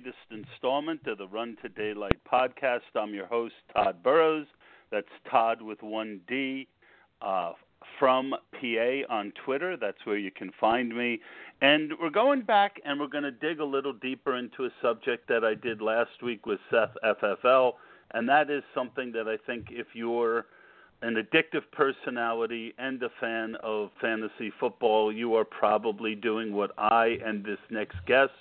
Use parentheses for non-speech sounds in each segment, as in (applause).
Latest installment of the Run to Daylight podcast. I'm your host, Todd Burrows. That's Todd with one D uh, from PA on Twitter. That's where you can find me. And we're going back and we're going to dig a little deeper into a subject that I did last week with Seth FFL. And that is something that I think if you're an addictive personality and a fan of fantasy football, you are probably doing what I and this next guest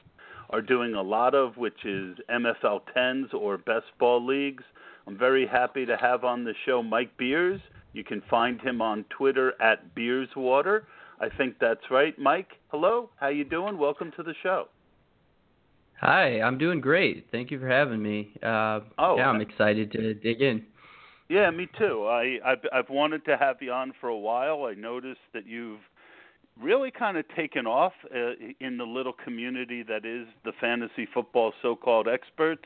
are doing a lot of, which is MFL 10s or best ball leagues. I'm very happy to have on the show Mike Beers. You can find him on Twitter at Beerswater. I think that's right. Mike, hello. How you doing? Welcome to the show. Hi, I'm doing great. Thank you for having me. Uh, Oh, yeah, I'm excited to dig in. Yeah, me too. I I've, I've wanted to have you on for a while. I noticed that you've really kind of taken off uh, in the little community that is the fantasy football so-called experts.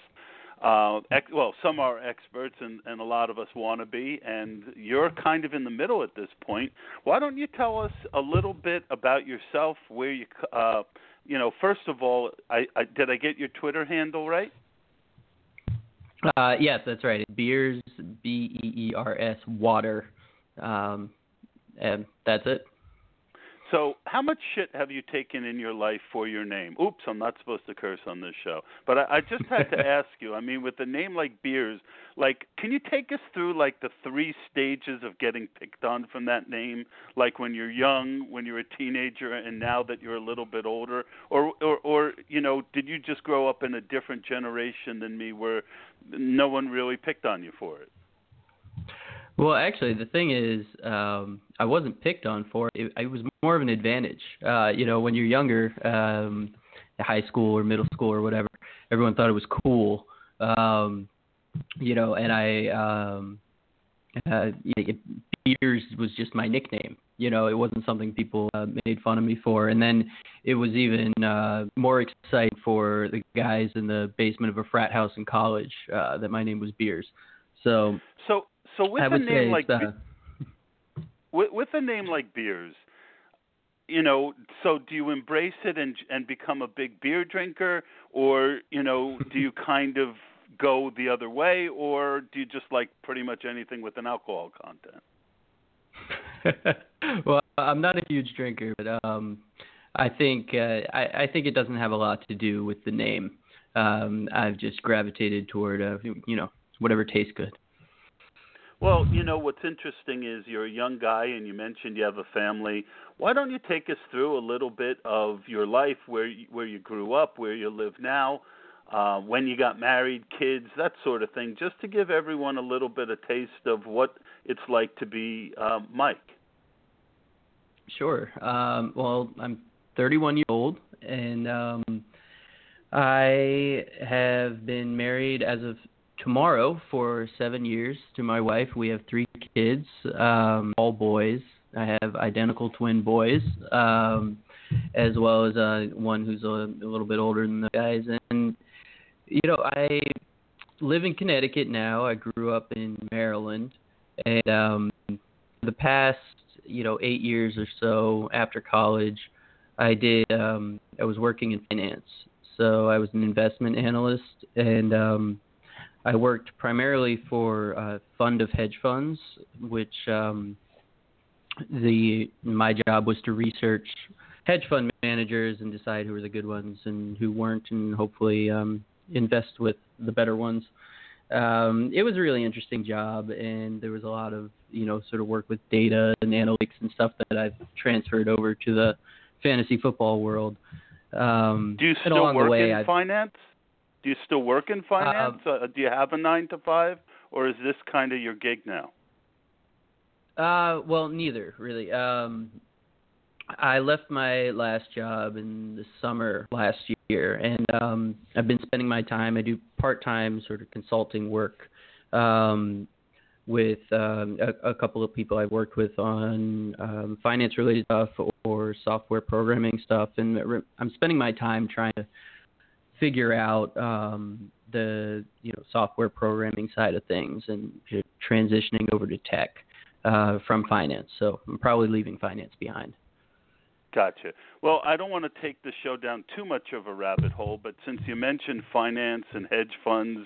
Uh, ex- well, some are experts, and, and a lot of us want to be. And you're kind of in the middle at this point. Why don't you tell us a little bit about yourself? Where you, uh, you know, first of all, I, I did I get your Twitter handle right? Uh, yes, that's right. Beers, B E E R S, water, um, and that's it. So, how much shit have you taken in your life for your name? Oops, I'm not supposed to curse on this show, but I, I just had to (laughs) ask you. I mean, with a name like Beers, like, can you take us through like the three stages of getting picked on from that name? Like when you're young, when you're a teenager, and now that you're a little bit older, or or or you know, did you just grow up in a different generation than me, where no one really picked on you for it? Well, actually, the thing is, um, I wasn't picked on for it. It, it was more of an advantage. Uh, you know, when you're younger, um, high school or middle school or whatever, everyone thought it was cool. Um, you know, and I, um, uh, yeah, Beers was just my nickname. You know, it wasn't something people uh, made fun of me for. And then it was even uh, more exciting for the guys in the basement of a frat house in college uh, that my name was Beers. So So, so with a name like uh, with, with a name like Beers, you know, so do you embrace it and and become a big beer drinker, or you know, do you (laughs) kind of go the other way, or do you just like pretty much anything with an alcohol content? (laughs) well, I'm not a huge drinker, but um, I think uh, I, I think it doesn't have a lot to do with the name. Um, I've just gravitated toward uh, you know whatever tastes good. Well, you know what's interesting is you're a young guy, and you mentioned you have a family. Why don't you take us through a little bit of your life, where you, where you grew up, where you live now, uh, when you got married, kids, that sort of thing, just to give everyone a little bit of taste of what it's like to be uh, Mike. Sure. Um, well, I'm 31 years old, and um, I have been married as of tomorrow for seven years to my wife. We have three kids, um, all boys. I have identical twin boys, um, as well as uh, one who's a, a little bit older than the guys. And you know, I live in Connecticut now. I grew up in Maryland, and um, the past, you know, eight years or so after college, I did. Um, I was working in finance, so I was an investment analyst, and um, I worked primarily for a fund of hedge funds, which um, the my job was to research hedge fund managers and decide who were the good ones and who weren't, and hopefully um, invest with the better ones. Um, it was a really interesting job, and there was a lot of you know sort of work with data and analytics and stuff that I've transferred over to the fantasy football world. Um, do you still work way, in I've, finance? Do you still work in finance? Uh, uh, do you have a nine to five, or is this kind of your gig now? Uh, well, neither really. Um, I left my last job in the summer last year, and um, I've been spending my time. I do part-time sort of consulting work um, with um, a, a couple of people I've worked with on um, finance-related stuff or software programming stuff, and I'm spending my time trying to figure out um, the you know software programming side of things and transitioning over to tech uh, from finance. So I'm probably leaving finance behind. Gotcha. Well, I don't want to take the show down too much of a rabbit hole, but since you mentioned finance and hedge funds,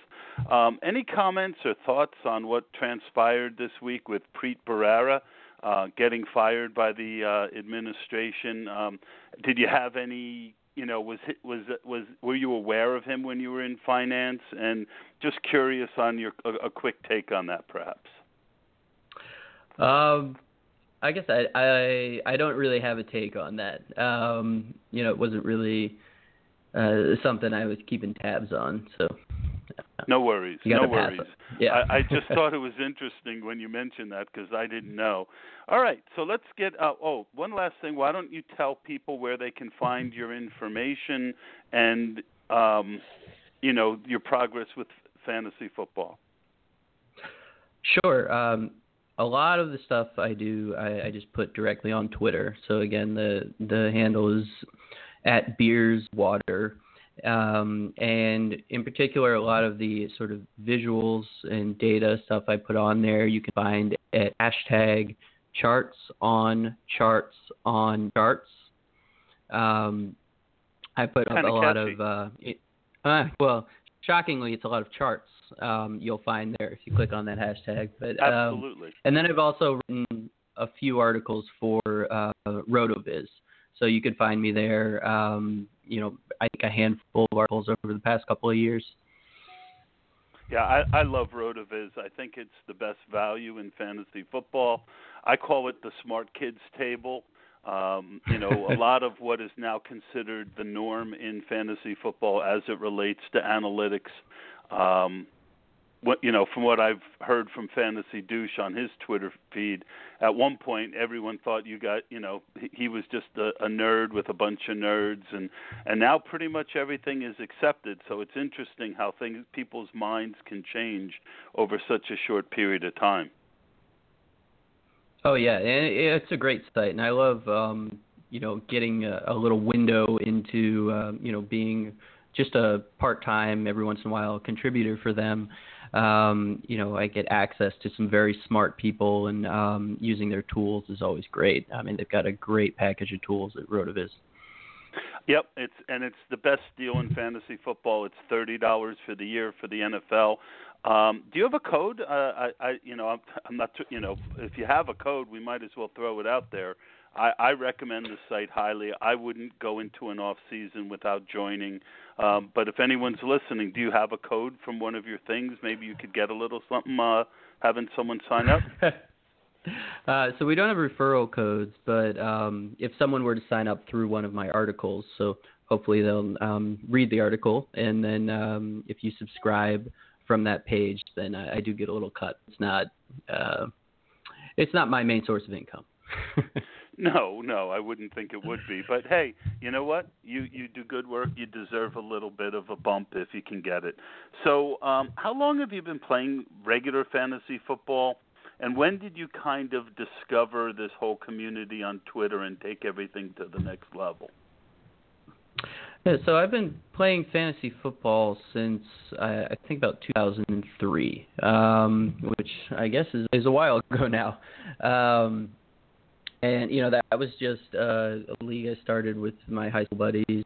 um, any comments or thoughts on what transpired this week with Preet Bharara uh, getting fired by the uh, administration? Um, did you have any? You know, was was was were you aware of him when you were in finance? And just curious on your a, a quick take on that, perhaps. Um, I guess I I I don't really have a take on that. Um, you know, it wasn't really uh, something I was keeping tabs on. So. No worries. No worries. Yeah. I, I just (laughs) thought it was interesting when you mentioned that because I didn't know. All right, so let's get. Uh, oh, one last thing. Why don't you tell people where they can find your information and, um, you know, your progress with fantasy football? Sure. Um, a lot of the stuff I do, I, I just put directly on Twitter. So again, the the handle is at Beers Water, um, and in particular, a lot of the sort of visuals and data stuff I put on there, you can find at hashtag charts on charts on charts. Um, I put up a lot of uh, it, uh, well, shockingly, it's a lot of charts um, you'll find there if you click on that hashtag. But um, absolutely. And then I've also written a few articles for uh, RotoViz, so you could find me there. Um, you know, I think a handful of articles over the past couple of years. Yeah, I, I love RotoViz. I think it's the best value in fantasy football. I call it the smart kids table. Um, you know, a (laughs) lot of what is now considered the norm in fantasy football as it relates to analytics. Um, what you know from what I've heard from Fantasy Douche on his Twitter feed, at one point everyone thought you got you know he was just a, a nerd with a bunch of nerds, and and now pretty much everything is accepted. So it's interesting how things people's minds can change over such a short period of time. Oh yeah, and it's a great site, and I love um, you know getting a, a little window into uh, you know being just a part-time every once in a while contributor for them um, you know, I get access to some very smart people, and um, using their tools is always great. I mean, they've got a great package of tools at Rotoviz. Yep, it's and it's the best deal in fantasy football. It's thirty dollars for the year for the NFL. Um, do you have a code? Uh, I, I, you know, I'm, I'm not, you know, if you have a code, we might as well throw it out there. I, I recommend the site highly. I wouldn't go into an off season without joining. Um, but if anyone's listening, do you have a code from one of your things? Maybe you could get a little something uh, having someone sign up. (laughs) uh, so we don't have referral codes, but um, if someone were to sign up through one of my articles, so hopefully they'll um, read the article, and then um, if you subscribe from that page, then I, I do get a little cut. It's not uh, it's not my main source of income. (laughs) (laughs) No, no, I wouldn't think it would be. But hey, you know what? You you do good work. You deserve a little bit of a bump if you can get it. So, um, how long have you been playing regular fantasy football? And when did you kind of discover this whole community on Twitter and take everything to the next level? Yeah, so I've been playing fantasy football since uh, I think about 2003, um, which I guess is, is a while (laughs) ago now. Um, and you know that was just uh, a league I started with my high school buddies,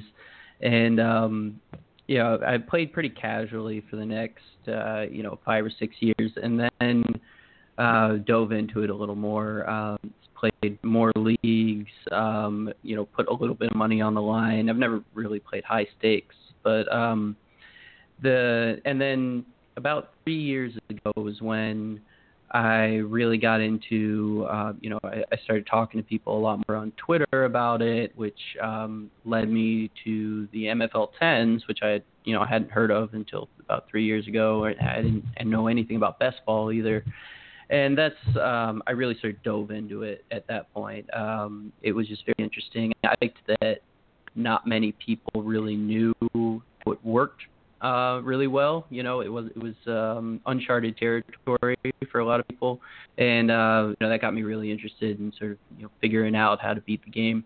and um, you know I played pretty casually for the next uh, you know five or six years, and then uh, dove into it a little more. Um, played more leagues, um, you know, put a little bit of money on the line. I've never really played high stakes, but um, the and then about three years ago was when I really got into, uh, you know, I, I started talking to people a lot more on Twitter about it, which um, led me to the MFL 10s, which I, you know, I hadn't heard of until about three years ago. I didn't, I know anything about best ball either and that's um, I really sort of dove into it at that point. Um, it was just very interesting. I liked that not many people really knew what worked uh, really well. You know, it was it was um, uncharted territory for a lot of people, and uh, you know that got me really interested in sort of you know figuring out how to beat the game.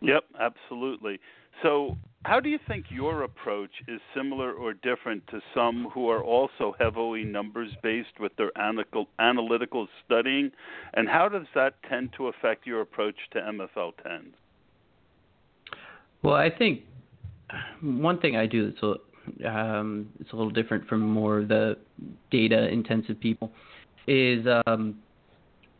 Yep, absolutely. So, how do you think your approach is similar or different to some who are also heavily numbers based with their analytical, analytical studying? And how does that tend to affect your approach to MFL 10? Well, I think one thing I do that's a, um, it's a little different from more of the data intensive people is um,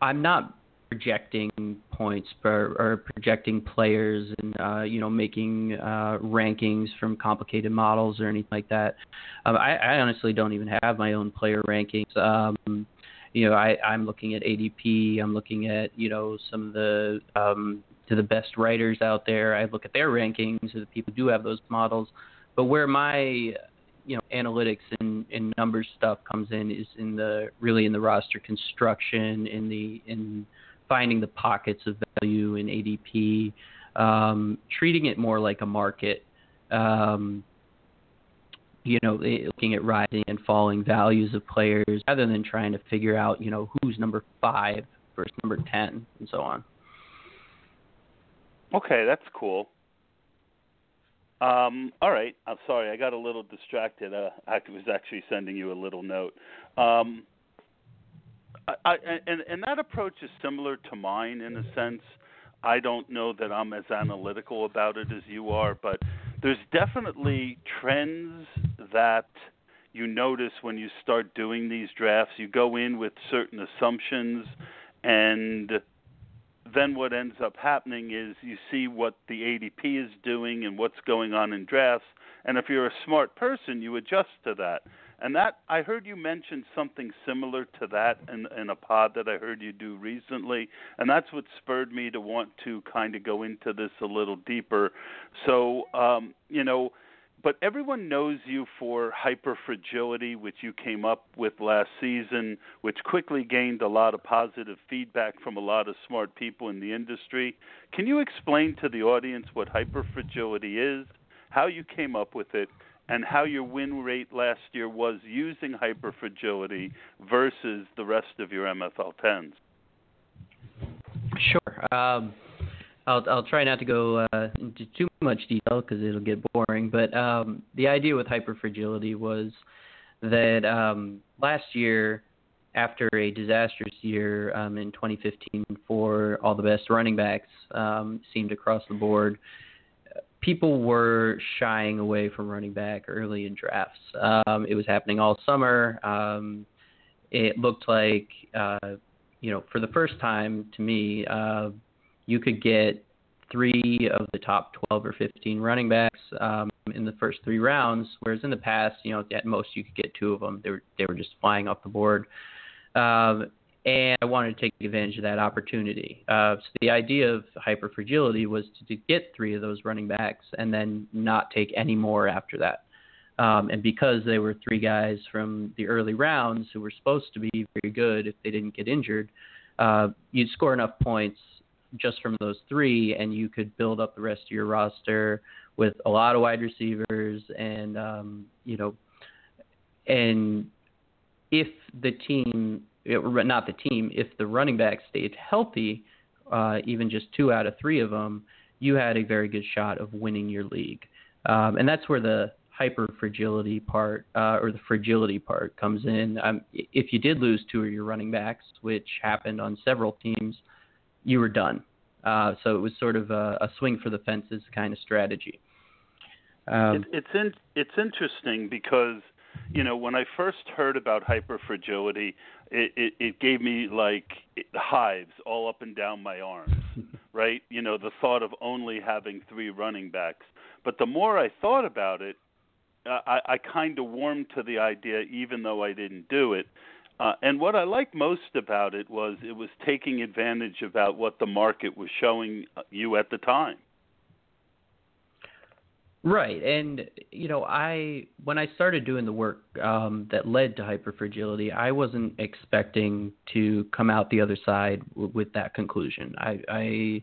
I'm not projecting points or, or projecting players and uh, you know making uh, rankings from complicated models or anything like that. Um, I, I honestly don't even have my own player rankings. Um, you know, I, I'm looking at ADP. I'm looking at you know some of the um, to the best writers out there. I look at their rankings of the people who do have those models. But where my you know analytics and, and numbers stuff comes in is in the really in the roster construction in the in finding the pockets of value in ADP, um, treating it more like a market. Um, you know, eh, looking at rising and falling values of players rather than trying to figure out, you know, who's number five versus number ten and so on. Okay, that's cool. Um, all right, I'm sorry, I got a little distracted. Uh, I was actually sending you a little note. Um, I, and and that approach is similar to mine in a sense. I don't know that I'm as analytical about it as you are, but there's definitely trends that you notice when you start doing these drafts. You go in with certain assumptions, and then what ends up happening is you see what the ADP is doing and what's going on in drafts. And if you're a smart person, you adjust to that. And that I heard you mention something similar to that in, in a pod that I heard you do recently, and that's what spurred me to want to kind of go into this a little deeper. So, um, you know, but everyone knows you for hyperfragility, which you came up with last season, which quickly gained a lot of positive feedback from a lot of smart people in the industry. Can you explain to the audience what hyperfragility is, how you came up with it, and how your win rate last year was using hyperfragility versus the rest of your MFL 10s. Sure. Um, I'll I'll try not to go uh, into too much detail because it'll get boring. But um, the idea with hyperfragility was that um, last year, after a disastrous year um, in 2015 for all the best running backs, um, seemed across the board people were shying away from running back early in drafts. Um, it was happening all summer. Um, it looked like, uh, you know, for the first time to me, uh, you could get three of the top 12 or 15 running backs um, in the first three rounds, whereas in the past, you know, at most you could get two of them. They were they were just flying off the board. Um, and I wanted to take advantage of that opportunity. Uh, so the idea of hyperfragility was to, to, get three of those running backs and then not take any more after that. Um, and because they were three guys from the early rounds who were supposed to be very good if they didn't get injured, uh, you'd score enough points just from those three, and you could build up the rest of your roster with a lot of wide receivers and um, you know, and if the team not the team, if the running back stayed healthy, uh, even just two out of three of them, you had a very good shot of winning your league. um, and that's where the hyper fragility part uh, or the fragility part comes in. Um, if you did lose two of your running backs, which happened on several teams, you were done. Uh, so it was sort of a, a swing for the fences kind of strategy. Um, it, it's in, it's interesting because you know when I first heard about hyperfragility, it, it, it gave me like hives all up and down my arms, (laughs) right? You know the thought of only having three running backs. But the more I thought about it, I, I kind of warmed to the idea, even though I didn't do it. Uh, and what I liked most about it was it was taking advantage about what the market was showing you at the time. Right, and you know, I when I started doing the work um, that led to hyperfragility, I wasn't expecting to come out the other side w- with that conclusion. I, I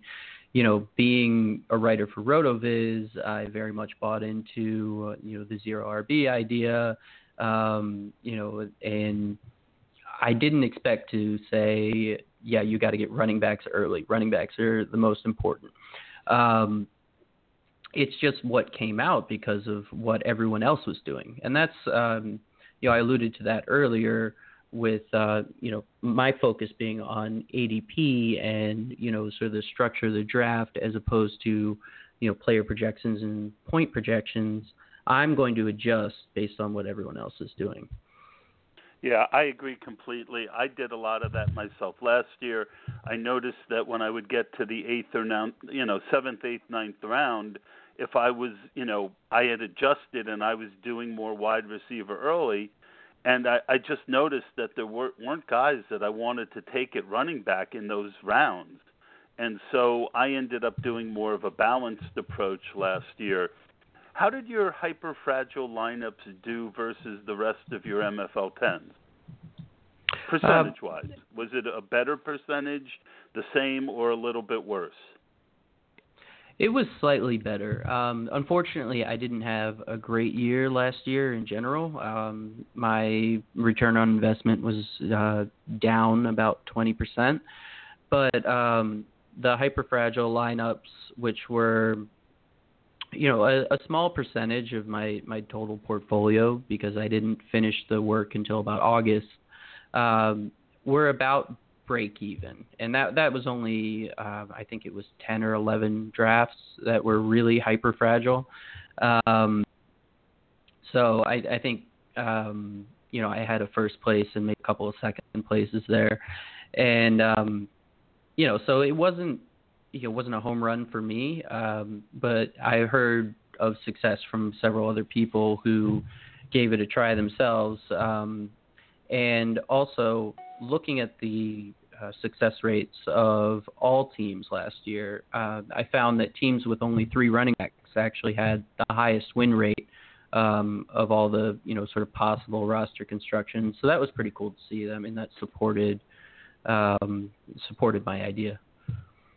you know, being a writer for RotoViz, I very much bought into uh, you know the zero RB idea, um, you know, and I didn't expect to say, yeah, you got to get running backs early. Running backs are the most important. Um, it's just what came out because of what everyone else was doing, and that's um, you know I alluded to that earlier with uh, you know my focus being on ADP and you know sort of the structure of the draft as opposed to you know player projections and point projections. I'm going to adjust based on what everyone else is doing. Yeah, I agree completely. I did a lot of that myself last year. I noticed that when I would get to the eighth or ninth, you know, seventh, eighth, ninth round, if I was, you know, I had adjusted and I was doing more wide receiver early, and I, I just noticed that there were, weren't guys that I wanted to take at running back in those rounds. And so I ended up doing more of a balanced approach last year. How did your hyper fragile lineups do versus the rest of your MFL 10s? Percentage wise, um, was it a better percentage, the same, or a little bit worse? It was slightly better. Um, unfortunately, I didn't have a great year last year in general. Um, my return on investment was uh, down about 20%. But um, the hyperfragile lineups, which were, you know, a, a small percentage of my, my total portfolio because I didn't finish the work until about August, um, were about break even, and that that was only uh, I think it was ten or eleven drafts that were really hyper fragile. Um, so I, I think um, you know I had a first place and made a couple of second places there, and um, you know so it wasn't it wasn't a home run for me, um, but I heard of success from several other people who gave it a try themselves. Um, and also looking at the uh, success rates of all teams last year, uh, I found that teams with only three running backs actually had the highest win rate um, of all the you know sort of possible roster construction. So that was pretty cool to see. I mean, that supported um, supported my idea.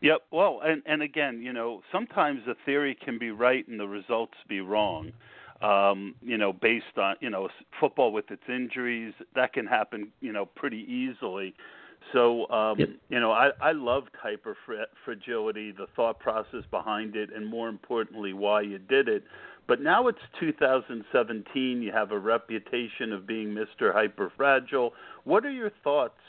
Yep. Well, and and again, you know, sometimes the theory can be right and the results be wrong um, you know, based on you know football with its injuries, that can happen, you know, pretty easily. So, um, yep. you know, I, I loved hyper fragility, the thought process behind it, and more importantly, why you did it. But now it's 2017. You have a reputation of being Mr. Hyper Fragile. What are your thoughts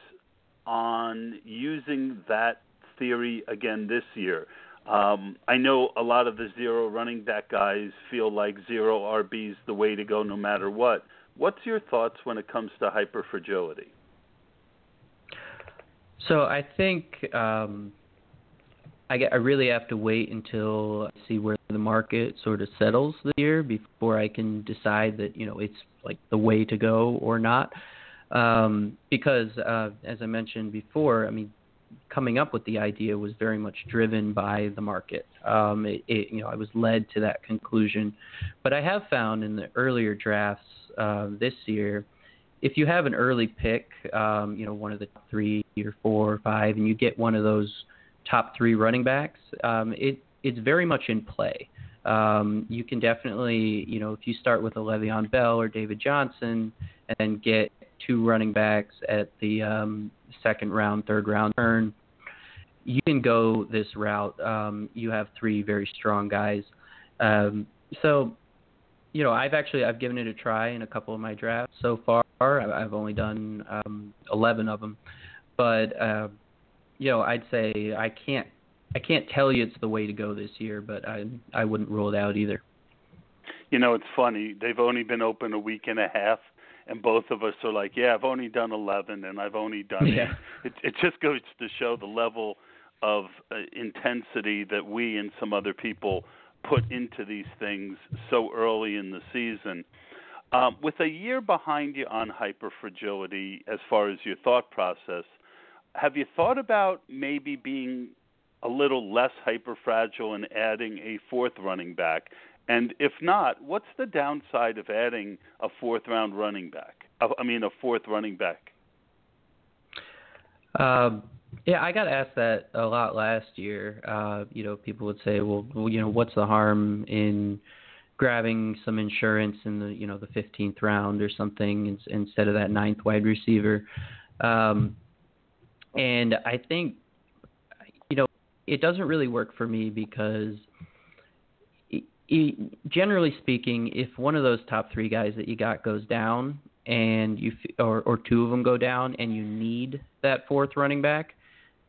on using that theory again this year? Um, I know a lot of the zero running back guys feel like zero RB is the way to go no matter what. What's your thoughts when it comes to hyperfragility? So I think um, I, get, I really have to wait until I see where the market sort of settles this year before I can decide that you know it's like the way to go or not. Um, because uh, as I mentioned before, I mean coming up with the idea was very much driven by the market. Um, it, it, you know, I was led to that conclusion. But I have found in the earlier drafts uh, this year, if you have an early pick, um, you know, one of the three or four or five, and you get one of those top three running backs, um, it it's very much in play. Um, you can definitely, you know, if you start with a Le'Veon Bell or David Johnson, and get two running backs at the um, second round, third round turn, you can go this route. Um, you have three very strong guys. Um, so you know, I've actually I've given it a try in a couple of my drafts so far. I've only done um, 11 of them, but uh, you know, I'd say I can't I can't tell you it's the way to go this year, but I I wouldn't rule it out either. You know, it's funny. They've only been open a week and a half, and both of us are like, "Yeah, I've only done 11, and I've only done (laughs) yeah. eight. It, it just goes to show the level of uh, intensity that we and some other people put into these things so early in the season. Um, with a year behind you on hyperfragility, as far as your thought process, have you thought about maybe being a little less hyperfragile and adding a fourth running back? And if not, what's the downside of adding a fourth round running back? I mean, a fourth running back. Um, yeah, I got asked that a lot last year. Uh, you know, people would say, well, well, you know, what's the harm in grabbing some insurance in the, you know, the 15th round or something instead of that ninth wide receiver? Um, and I think, you know, it doesn't really work for me because it, generally speaking, if one of those top three guys that you got goes down and you or or two of them go down and you need that fourth running back,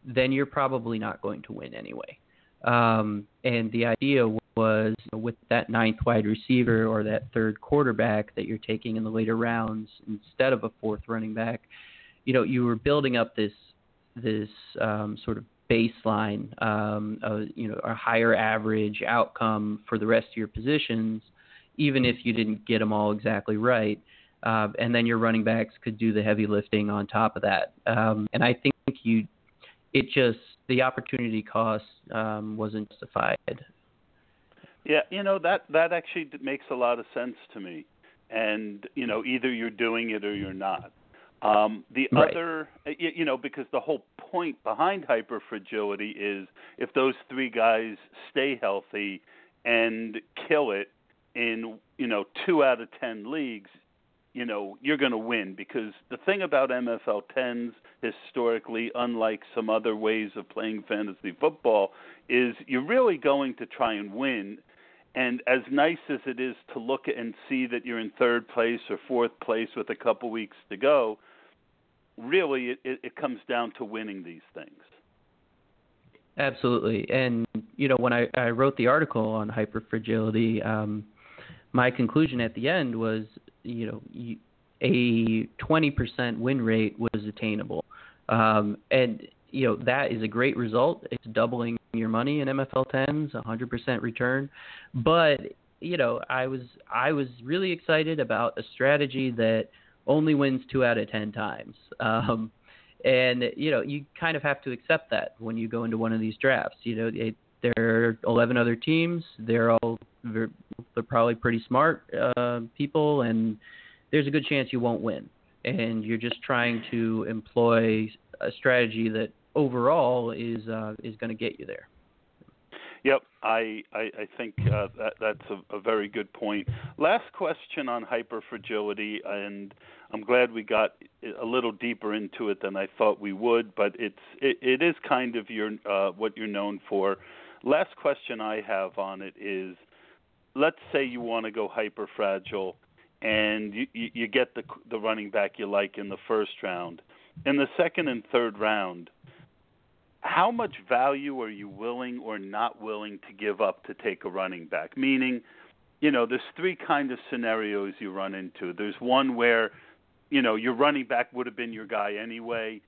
then you're probably not going to win anyway. Um, and the idea was you know, with that ninth wide receiver or that third quarterback that you're taking in the later rounds instead of a fourth running back, you know, you were building up this this um, sort of baseline, um, uh, you know, a higher average outcome for the rest of your positions, even if you didn't get them all exactly right. Uh, and then your running backs could do the heavy lifting on top of that. Um, and I think you it just the opportunity cost um, wasn't justified. Yeah, you know that that actually makes a lot of sense to me, and you know either you're doing it or you're not. Um, the right. other, you know, because the whole point behind hyperfragility is if those three guys stay healthy and kill it in, you know, two out of ten leagues, you know you're going to win because the thing about MFL 10s historically unlike some other ways of playing fantasy football is you're really going to try and win and as nice as it is to look and see that you're in third place or fourth place with a couple weeks to go really it, it, comes down to winning these things absolutely and you know when I, I wrote the article on hyperfragility um, my conclusion at the end was you know a 20% win rate was attainable, um, and you know that is a great result. It's doubling your money in MFL 10s, 100% return. But you know, I was I was really excited about a strategy that only wins two out of ten times. Um, and you know, you kind of have to accept that when you go into one of these drafts. You know, it, there are 11 other teams. They're all they're, they're probably pretty smart uh, people, and there's a good chance you won't win. And you're just trying to employ a strategy that overall is uh, is going to get you there. Yep, I I, I think uh, that that's a, a very good point. Last question on hyperfragility, and I'm glad we got a little deeper into it than I thought we would, but it's it, it is kind of your uh, what you're known for. Last question I have on it is let's say you want to go hyper fragile and you, you, you get the the running back you like in the first round. In the second and third round, how much value are you willing or not willing to give up to take a running back? Meaning, you know, there's three kind of scenarios you run into. There's one where, you know, your running back would have been your guy anyway.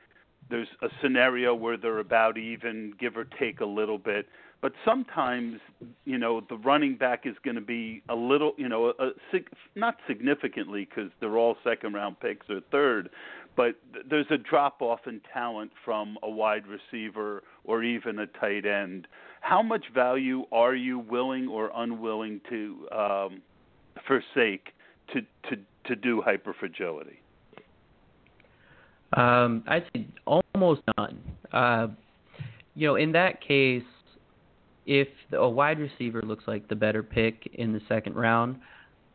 There's a scenario where they're about even, give or take a little bit but sometimes you know the running back is going to be a little you know a, a, not significantly because they're all second round picks or third but there's a drop off in talent from a wide receiver or even a tight end how much value are you willing or unwilling to um, forsake to to to do hyperfragility um, I'd say almost none. Uh, you know, in that case, if a wide receiver looks like the better pick in the second round,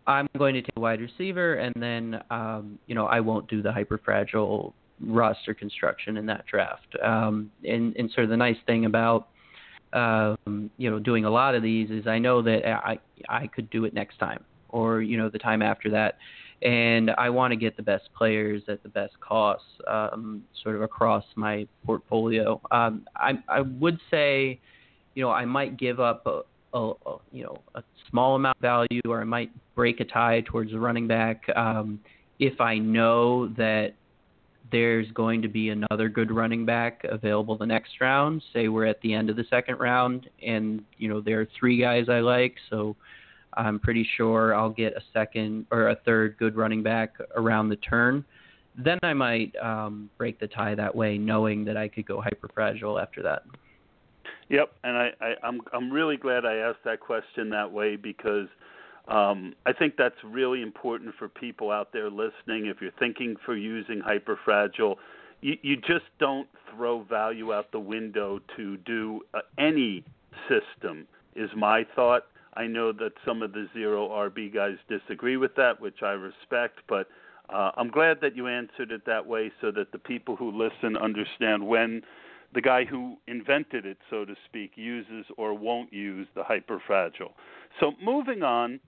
I'm going to take a wide receiver, and then um, you know I won't do the hyper fragile roster construction in that draft. Um, and and sort of the nice thing about um, you know doing a lot of these is I know that I I could do it next time. or you know the time after that. And I want to get the best players at the best costs, um, sort of across my portfolio. Um, I, I would say, you know, I might give up a, a, a you know a small amount of value, or I might break a tie towards the running back um, if I know that there's going to be another good running back available the next round. Say we're at the end of the second round, and you know there are three guys I like, so I'm pretty sure I'll get a second or a third good running back around the turn. Then I might um, break the tie that way, knowing that I could go hyper fragile after that. Yep, and I, I, I'm I'm really glad I asked that question that way because um, I think that's really important for people out there listening. If you're thinking for using hyperfragile, you, you just don't throw value out the window to do uh, any system. Is my thought. I know that some of the zero RB guys disagree with that, which I respect, but uh, I'm glad that you answered it that way so that the people who listen understand when the guy who invented it, so to speak, uses or won't use the hyperfragile. So moving on,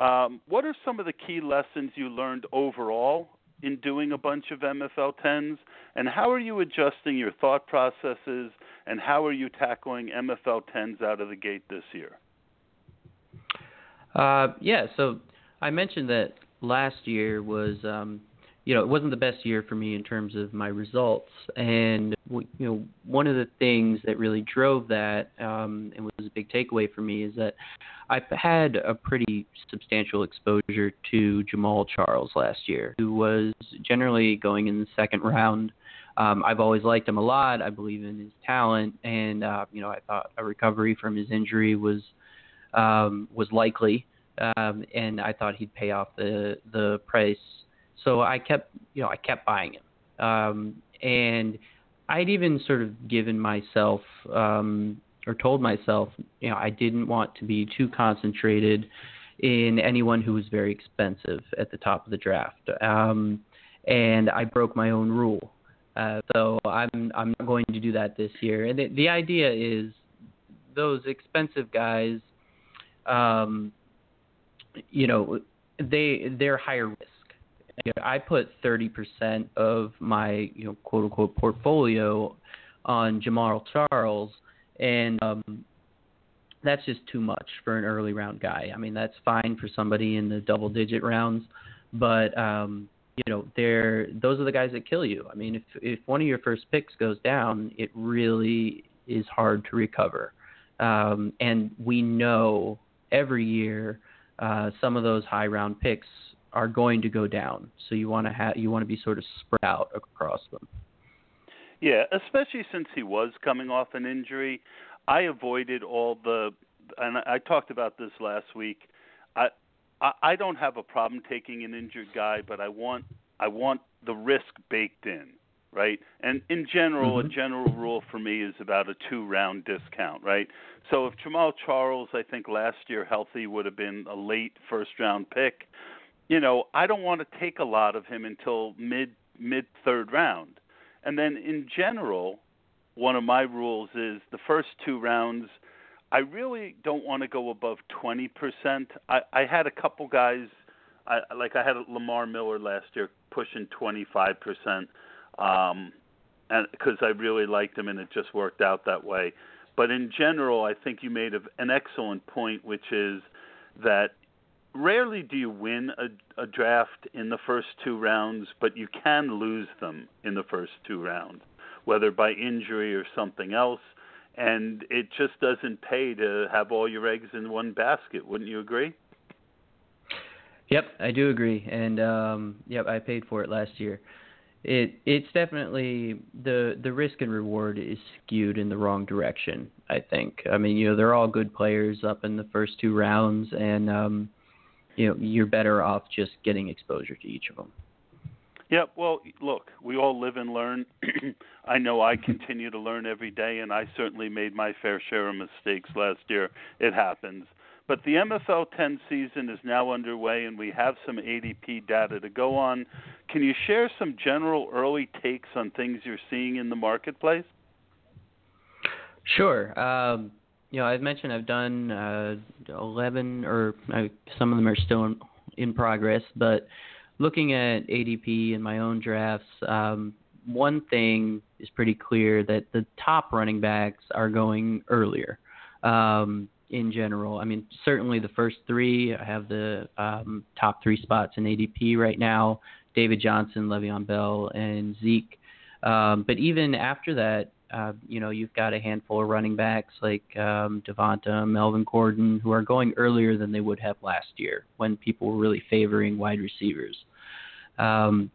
um, what are some of the key lessons you learned overall in doing a bunch of MFL 10s, and how are you adjusting your thought processes, and how are you tackling MFL 10s out of the gate this year? Uh, yeah, so I mentioned that last year was um, you know, it wasn't the best year for me in terms of my results. And you know, one of the things that really drove that um, and was a big takeaway for me is that I've had a pretty substantial exposure to Jamaal Charles last year, who was generally going in the second round. Um, I've always liked him a lot. I believe in his talent, and uh, you know, I thought a recovery from his injury was um, was likely, um, and I thought he'd pay off the the price so I kept, you know, I kept buying him, um, and I'd even sort of given myself um, or told myself, you know, I didn't want to be too concentrated in anyone who was very expensive at the top of the draft, um, and I broke my own rule. Uh, so I'm I'm not going to do that this year. And the, the idea is those expensive guys, um, you know, they they're higher risk you know, I put 30% of my, you know, quote unquote portfolio on Jamaal Charles, and um, that's just too much for an early round guy. I mean, that's fine for somebody in the double digit rounds, but um, you know, they're those are the guys that kill you. I mean, if if one of your first picks goes down, it really is hard to recover. Um, and we know every year uh, some of those high round picks are going to go down. So you want to have you want to be sort of spread out across them. Yeah, especially since he was coming off an injury, I avoided all the and I talked about this last week. I I don't have a problem taking an injured guy, but I want I want the risk baked in, right? And in general, mm-hmm. a general rule for me is about a two round discount, right? So if Jamaal Charles, I think last year healthy would have been a late first round pick you know, I don't want to take a lot of him until mid mid third round. And then in general, one of my rules is the first two rounds I really don't want to go above 20%. I I had a couple guys I like I had Lamar Miller last year pushing 25% um and cuz I really liked him and it just worked out that way. But in general, I think you made an excellent point which is that rarely do you win a, a draft in the first two rounds, but you can lose them in the first two rounds, whether by injury or something else. And it just doesn't pay to have all your eggs in one basket. Wouldn't you agree? Yep, I do agree, and um, yep, I paid for it last year. It it's definitely the the risk and reward is skewed in the wrong direction. I think. I mean, you know, they're all good players up in the first two rounds, and um, you know you're better off just getting exposure to each of them. Yeah, well, look, we all live and learn. (clears throat) I know I continue to learn every day, and I certainly made my fair share of mistakes last year. It happens. But the MFL 10 season is now underway, and we have some ADP data to go on. Can you share some general early takes on things you're seeing in the marketplace? Sure. Um, you know, I've mentioned I've done uh, 11, or some of them are still in, in progress. But looking at ADP in my own drafts, um, one thing is pretty clear that the top running backs are going earlier. Um, in general, I mean, certainly the first three. I have the um, top three spots in ADP right now: David Johnson, Le'Veon Bell, and Zeke. Um, but even after that, uh, you know, you've got a handful of running backs like um, Devonta, Melvin Gordon, who are going earlier than they would have last year when people were really favoring wide receivers. Um,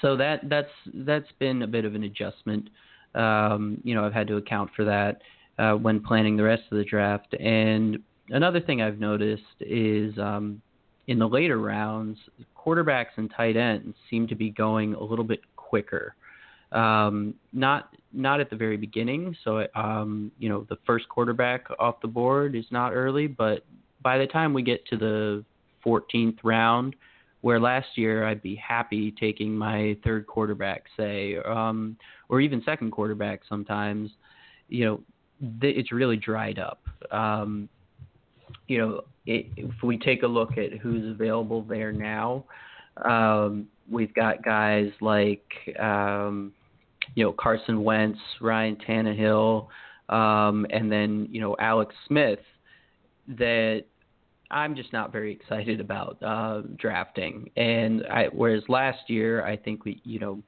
so that that's that's been a bit of an adjustment. Um, you know, I've had to account for that uh, when planning the rest of the draft. And another thing I've noticed is um, in the later rounds, quarterbacks and tight ends seem to be going a little bit quicker. Um, not not at the very beginning. So um, you know the first quarterback off the board is not early, but by the time we get to the 14th round, where last year I'd be happy taking my third quarterback, say, um, or even second quarterback sometimes. You know, th- it's really dried up. Um, you know, it, if we take a look at who's available there now, um, we've got guys like um, you know Carson Wentz, Ryan Tannehill, um, and then you know Alex Smith that I'm just not very excited about uh, drafting. And I, whereas last year I think we you know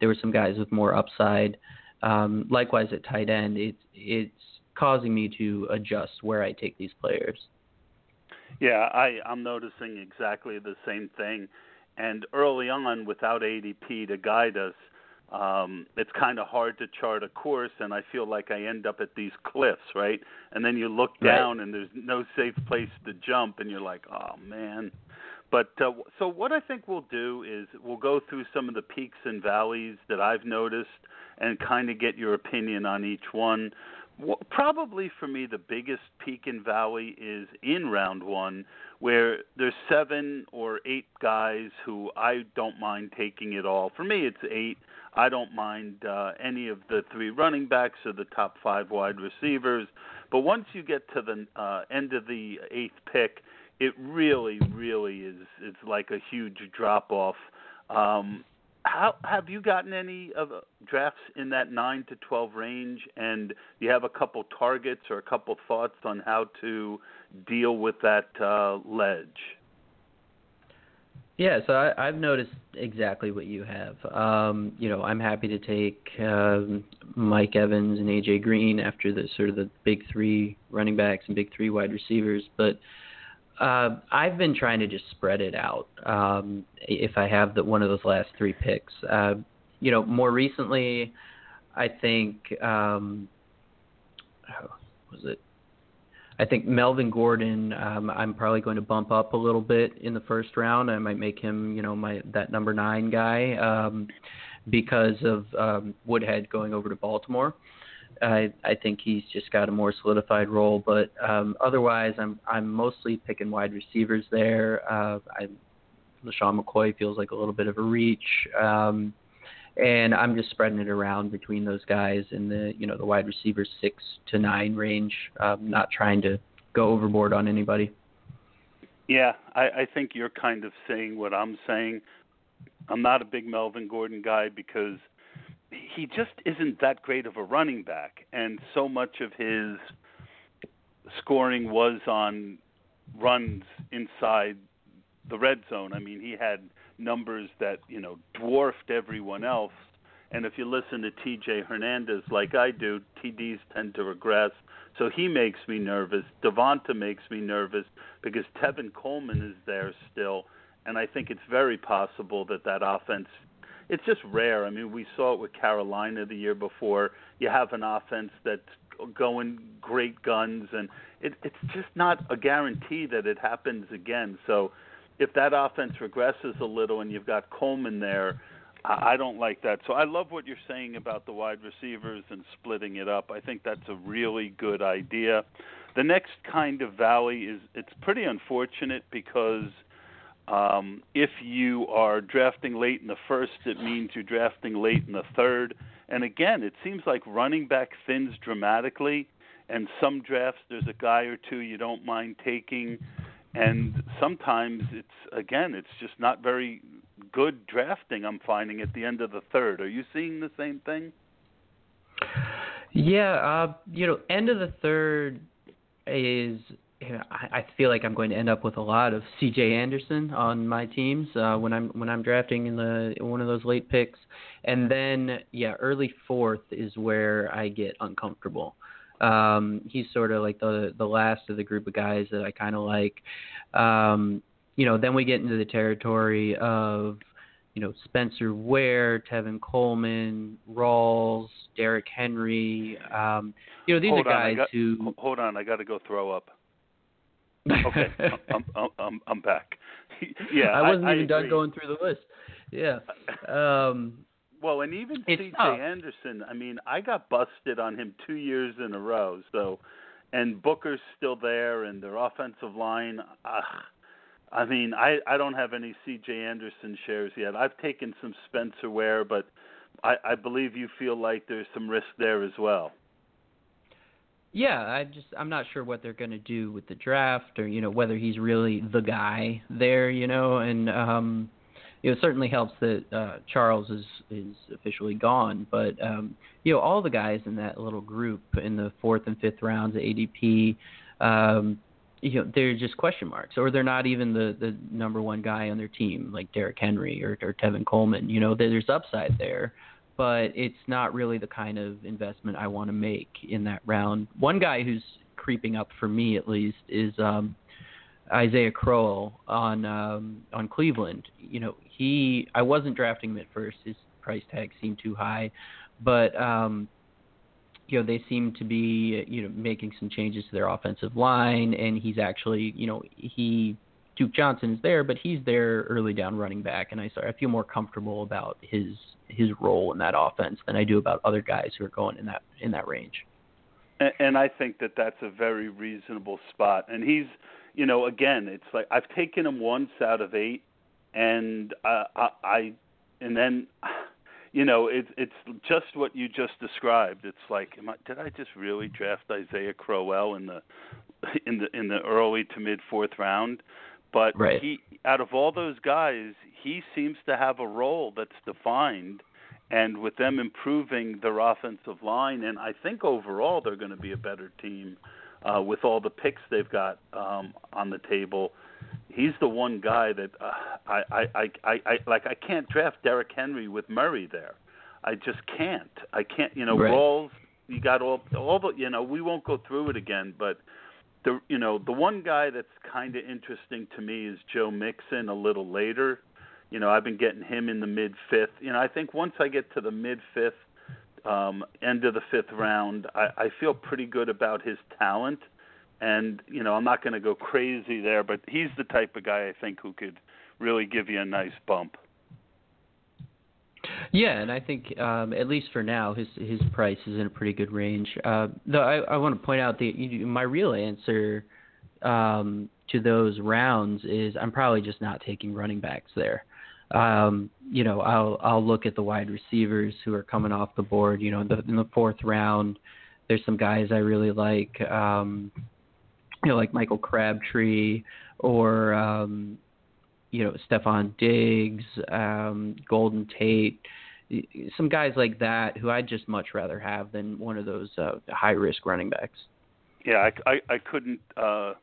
there were some guys with more upside. Um, likewise at tight end, it's it's causing me to adjust where I take these players. Yeah, I I'm noticing exactly the same thing. And early on, without ADP to guide us, um, it's kind of hard to chart a course, and I feel like I end up at these cliffs, right? And then you look down, right. and there's no safe place to jump, and you're like, oh man. But uh, so what I think we'll do is we'll go through some of the peaks and valleys that I've noticed, and kind of get your opinion on each one. Well, probably for me, the biggest peak and valley is in round one, where there's seven or eight guys who I don't mind taking it all. For me, it's eight I don't mind uh, any of the three running backs or the top five wide receivers. But once you get to the uh, end of the eighth pick, it really, really is it's like a huge drop off. Um, how have you gotten any of uh, drafts in that nine to twelve range? And do you have a couple targets or a couple thoughts on how to deal with that uh, ledge? Yeah, so I, I've noticed exactly what you have. Um, you know, I'm happy to take um, Mike Evans and AJ Green after the sort of the big three running backs and big three wide receivers, but uh, I've been trying to just spread it out. Um, if I have the one of those last three picks, uh, you know, more recently, I think um, was it I think Melvin Gordon, um, I'm probably going to bump up a little bit in the first round. I might make him, you know, my that number nine guy um, because of um, Woodhead going over to Baltimore. I I think he's just got a more solidified role, but um, otherwise, I'm I'm mostly picking wide receivers there. Uh, I LeSean McCoy feels like a little bit of a reach. Um, and I'm just spreading it around between those guys in the you know the wide receivers six to nine range. Um, not trying to go overboard on anybody. Yeah, I, I think you're kind of saying what I'm saying. I'm not a big Melvin Gordon guy because he just isn't that great of a running back, and so much of his scoring was on runs inside the red zone. I mean, he had numbers that you know dwarfed everyone else. And if you listen to T.J. Hernandez like I do, TDs tend to regress. So he makes me nervous. Devonta makes me nervous because Tevin Coleman is there still, and I think it's very possible that that offense. It's just rare. I mean, we saw it with Carolina the year before. You have an offense that's going great guns, and it, it's just not a guarantee that it happens again. So if that offense regresses a little and you've got Coleman there, I don't like that. So I love what you're saying about the wide receivers and splitting it up. I think that's a really good idea. The next kind of valley is it's pretty unfortunate because um, if you are drafting late in the first, it means you're drafting late in the third. And again, it seems like running back thins dramatically and some drafts there's a guy or two you don't mind taking, and sometimes it's again it's just not very good drafting. I'm finding at the end of the third. Are you seeing the same thing? Yeah, uh, you know, end of the third is I, I feel like I'm going to end up with a lot of C.J. Anderson on my teams uh, when I'm when I'm drafting in the one of those late picks, and then yeah, early fourth is where I get uncomfortable. Um, he's sort of like the the last of the group of guys that I kind of like. Um, you know, then we get into the territory of you know Spencer Ware, Tevin Coleman, Rawls, Derrick Henry. Um, you know, these hold are guys got, who. Hold on, I got to go throw up. Okay, (laughs) I'm, I'm, I'm, I'm back. (laughs) yeah, I wasn't I, even I done going through the list. Yeah. Um, Well, and even C.J. Anderson, I mean, I got busted on him two years in a row. So, and Booker's still there, and their offensive line. Uh, I mean, I I don't have any C.J. Anderson shares yet. I've taken some Spencer Ware, but I, I believe you feel like there's some risk there as well. Yeah, I just I'm not sure what they're going to do with the draft or you know whether he's really the guy there, you know, and um you know, it certainly helps that uh Charles is is officially gone, but um you know, all the guys in that little group in the 4th and 5th rounds of ADP um you know, they're just question marks or they're not even the the number 1 guy on their team like Derrick Henry or or Tevin Coleman, you know, there's upside there but it's not really the kind of investment I want to make in that round. One guy who's creeping up for me at least is um Isaiah Crowell on um on Cleveland. You know, he I wasn't drafting him at first. His price tag seemed too high, but um you know, they seem to be, you know, making some changes to their offensive line and he's actually, you know, he Duke Johnson is there, but he's their early down running back, and I I feel more comfortable about his his role in that offense than I do about other guys who are going in that in that range. And, and I think that that's a very reasonable spot. And he's, you know, again, it's like I've taken him once out of eight, and uh, I, I, and then, you know, it's it's just what you just described. It's like, I, did I just really draft Isaiah Crowell in the in the in the early to mid fourth round? But Right. he, out of all those guys, he seems to have a role that's defined. And with them improving their offensive line, and I think overall they're going to be a better team uh, with all the picks they've got um, on the table. He's the one guy that uh, I, I, I, I, I like. I can't draft Derrick Henry with Murray there. I just can't. I can't. You know, Right. Rawls. You got all all the. You know, we won't go through it again, but the you know the one guy that's kind of interesting to me is Joe Mixon a little later. You know, I've been getting him in the mid fifth. You know, I think once I get to the mid fifth, um, end of the fifth round, I, I feel pretty good about his talent. And you know, I'm not going to go crazy there, but he's the type of guy I think who could really give you a nice bump. Yeah, and I think um, at least for now, his his price is in a pretty good range. Uh, though I, I want to point out that my real answer um, to those rounds is I'm probably just not taking running backs there. Um, you know, I'll I'll look at the wide receivers who are coming off the board. You know, in the, in the fourth round, there's some guys I really like. Um, you know, like Michael Crabtree or um, you know Stefon Diggs, um, Golden Tate, some guys like that who I'd just much rather have than one of those uh, high risk running backs. Yeah, I, I, I couldn't uh,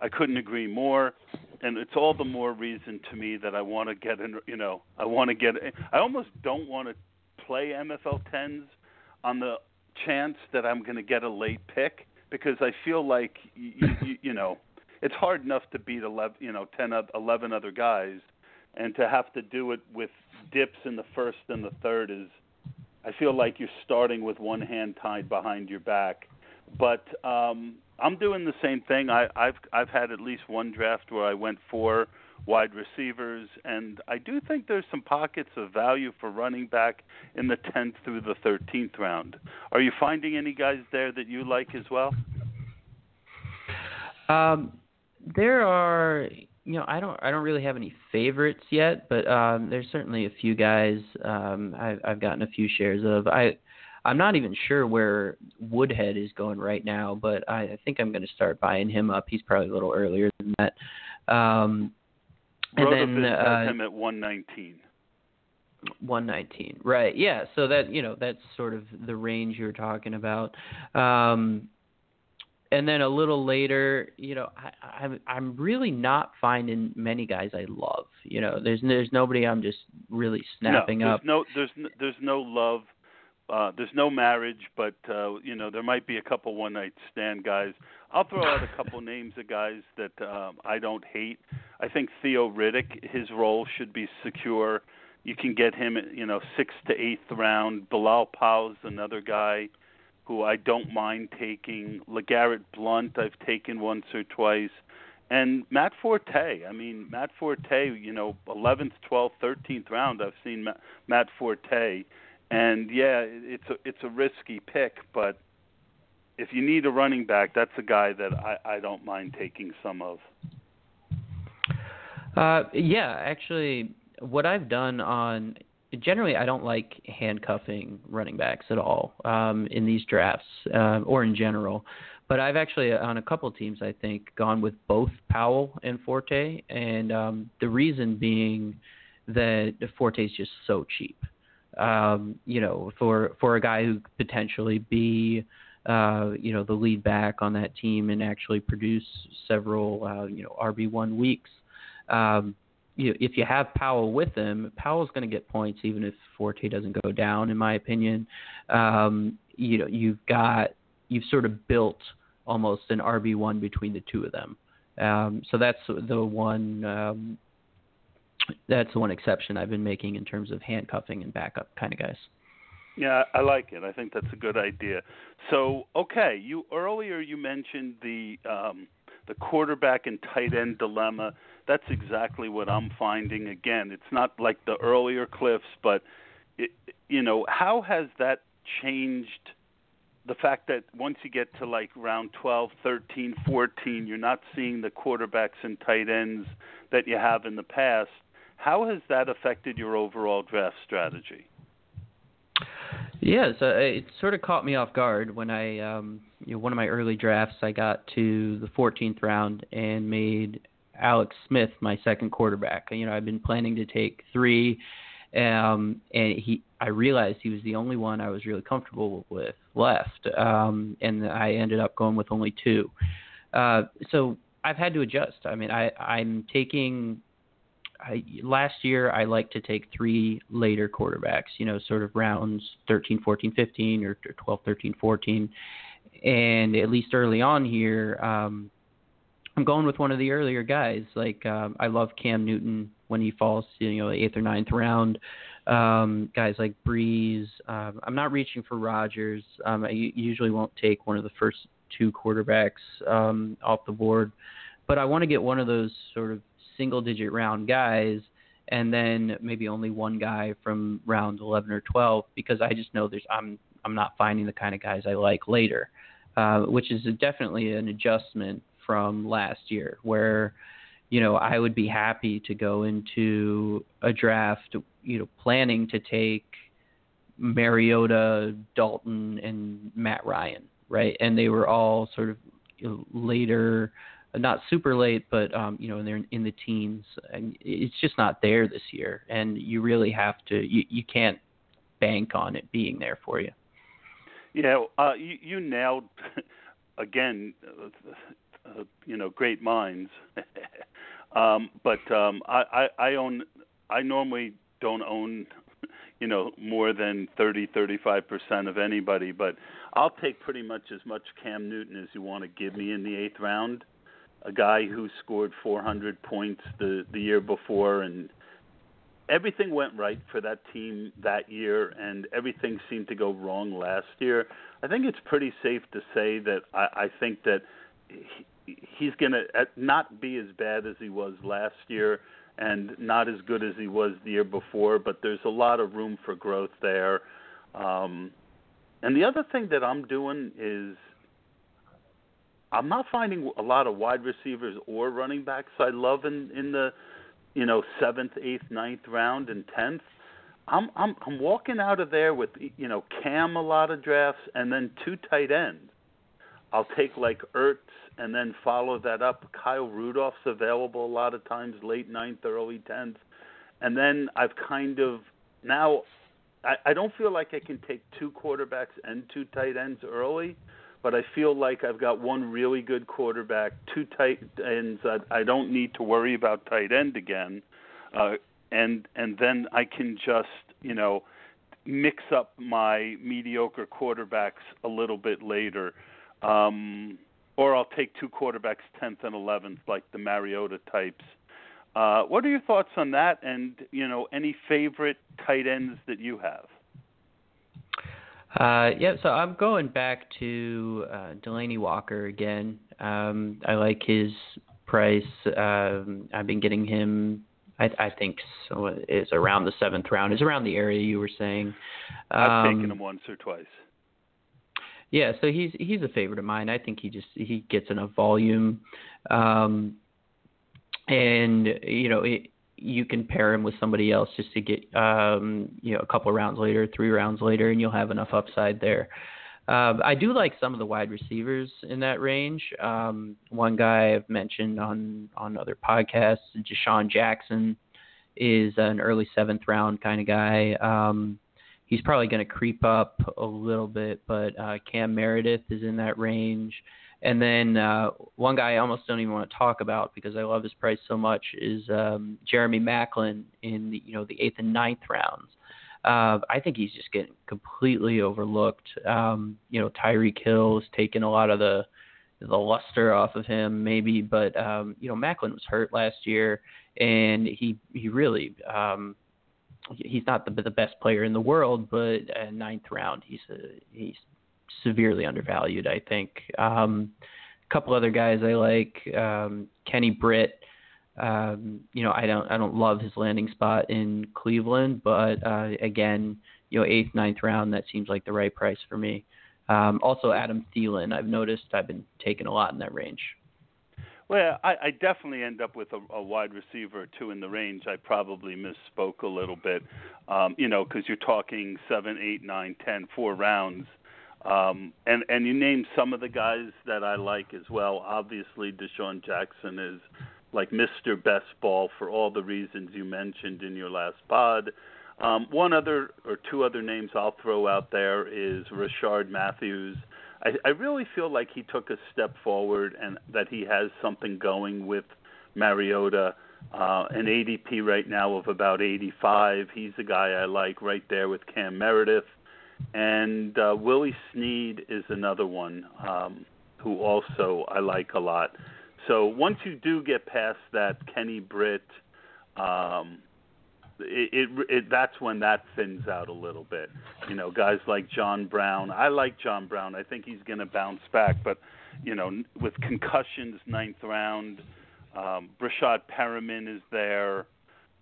I couldn't agree more, and it's all the more reason to me that I want to get in. You know, I want to get. I almost don't want to play MFL tens on the chance that I'm going to get a late pick because I feel like you, you, you know it's hard enough to beat 11, you know, 10, oth- 11 other guys, and to have to do it with dips in the first and the third is. I feel like you're starting with one hand tied behind your back, but um, I'm doing the same thing. I, I've I've had at least one draft where I went for wide receivers, and I do think there's some pockets of value for running back in the 10th through the 13th round. Are you finding any guys there that you like as well? Um, there are, you know, I don't, I don't really have any favorites yet, but um, there's certainly a few guys um, I've, I've gotten a few shares of. I, I'm not even sure where Woodhead is going right now, but I, I think I'm going to start buying him up. He's probably a little earlier than that. Um, and then uh, him at 119. 119. Right. Yeah. So that you know that's sort of the range you're talking about. Um, and then a little later, you know, I, I'm I'm really not finding many guys I love. You know, there's there's nobody I'm just really snapping no, there's up. No, there's no, there's no love. Uh, there's no marriage, but uh, you know there might be a couple one night stand guys. I'll throw out a couple (laughs) names of guys that um, I don't hate. I think Theo Riddick, his role should be secure. You can get him, you know, sixth to eighth round. Bilal Powell's another guy who I don't mind taking. LeGarrette Blunt, I've taken once or twice. And Matt Forte. I mean, Matt Forte, you know, 11th, 12th, 13th round, I've seen Matt Forte. And yeah, it's a it's a risky pick, but if you need a running back, that's a guy that I, I don't mind taking some of. Uh, yeah, actually, what I've done on generally I don't like handcuffing running backs at all um, in these drafts uh, or in general. But I've actually on a couple teams I think gone with both Powell and Forte, and um, the reason being that Forte is just so cheap. Um, you know, for for a guy who could potentially be uh, you know the lead back on that team and actually produce several uh, you know RB one weeks. Um, you, if you have Powell with him, Powell's going to get points even if Forte doesn't go down. In my opinion, um, you know you've got you've sort of built almost an RB one between the two of them. Um, so that's the one um, that's the one exception I've been making in terms of handcuffing and backup kind of guys. Yeah, I like it. I think that's a good idea. So, okay, you earlier you mentioned the um, the quarterback and tight end dilemma. That's exactly what I'm finding. Again, it's not like the earlier cliffs, but it, you know, how has that changed? The fact that once you get to like round 12, 13, 14, you're not seeing the quarterbacks and tight ends that you have in the past. How has that affected your overall draft strategy? Yeah, so it sort of caught me off guard when I, um, you know, one of my early drafts, I got to the 14th round and made Alex Smith my second quarterback. You know, I've been planning to take three, um, and he, I realized he was the only one I was really comfortable with left, um, and I ended up going with only two. Uh, so I've had to adjust. I mean, I, I'm taking I, last year I like to take three later quarterbacks, you know, sort of rounds 13, 14, 15 or 12, 13, 14. And at least early on here, um, I'm going with one of the earlier guys. Like um, I love Cam Newton when he falls, you know, eighth or ninth round. Um, guys like Brees. Um, I'm not reaching for Rodgers. Um, I usually won't take one of the first two quarterbacks um, off the board, but I want to get one of those sort of single digit round guys and then maybe only one guy from round 11 or 12 because I just know there's I'm I'm not finding the kind of guys I like later, uh, which is a, definitely an adjustment from last year where you know I would be happy to go into a draft you know planning to take Mariota, Dalton, and Matt Ryan, right? And they were all sort of later not super late, but um, you know, they're in the teens, and it's just not there this year. And you really have to, you, you can't bank on it being there for you. Yeah, uh, you, you nailed (laughs) again. Uh, uh, you know, great minds. (laughs) um, but um, I, I, I own. I normally don't own, you know, more than thirty, thirty-five percent of anybody. But I'll take pretty much as much Cam Newton as you want to give me in the eighth round a guy who scored 400 points the the year before, and everything went right for that team that year, and everything seemed to go wrong last year. I think it's pretty safe to say that I, I think that he, he's going to not be as bad as he was last year, and not as good as he was the year before. But there's a lot of room for growth there. Um, and the other thing that I'm doing is I'm not finding a lot of wide receivers or running backs I love in in the you know seventh, eighth, ninth round, and tenth. I'm I'm I'm walking out of there with you know Cam a lot of drafts and then two tight ends. I'll take like Ertz and then follow that up. Kyle Rudolph's available a lot of times late ninth, early tenth, and then I've kind of now I, I don't feel like I can take two quarterbacks and two tight ends early, but I feel like I've got one really good quarterback, two tight ends. I, I don't need to worry about tight end again, uh, and and then I can just you know mix up my mediocre quarterbacks a little bit later. Um, or I'll take two quarterbacks, 10th and 11th, like the Mariota types. Uh, what are your thoughts on that? And you know, any favorite tight ends that you have? Uh, yeah, so I'm going back to uh, Delanie Walker again. Um, I like his price. Um, I've been getting him. I, I think so. It's around the seventh round. It's around the area you were saying. Um, I've taken him once or twice. Yeah, so he's he's a favorite of mine. I think he just he gets enough volume, um, and you know it, you can pair him with somebody else just to get um, you know a couple rounds later, three rounds later, and you'll have enough upside there. Um, I do like some of the wide receivers in that range. Um, one guy I've mentioned on on other podcasts, DeSean Jackson, is an early seventh round kind of guy. Um, he's probably going to creep up a little bit, but uh, Cam Meredith is in that range. And then uh, one guy I almost don't even want to talk about because I love his price so much is um, Jeremy Maclin in the you know the eighth and ninth rounds. Uh, I think he's just getting completely overlooked. Um, you know, Tyreek Hill has taken a lot of the the luster off of him, maybe, but um, you know, Macklin was hurt last year, and he he really um, he's not the the best player in the world, but uh, ninth round, he's a, he's severely undervalued. I think. Um, a couple other guys I like, um, Kenny Britt. Um, you know, I don't I don't love his landing spot in Cleveland, but uh, again, you know, eighth, ninth round, that seems like the right price for me. Um, also, Adam Thielen, I've noticed I've been taking a lot in that range. Well, I, I definitely end up with a, a wide receiver or two in the range. I probably misspoke a little bit, um, you know, because you're talking seven, eight, nine, ten, four rounds. Um, and and you named some of the guys that I like as well. Obviously, DeSean Jackson is like Mr. Best Ball for all the reasons you mentioned in your last pod. Um, one other or two other names I'll throw out there is Rishard Matthews. I, I really feel like he took a step forward and that he has something going with Mariota. Uh, an ADP right now of about 85. He's a guy I like right there with Cam Meredith. And uh, Willie Snead is another one um, who also I like a lot. So once you do get past that Kenny Britt, um, it, it, it that's when that thins out a little bit. You know, guys like John Brown. I like John Brown. I think he's going to bounce back, but you know, with concussions, ninth round, um, Breshad Perriman is there,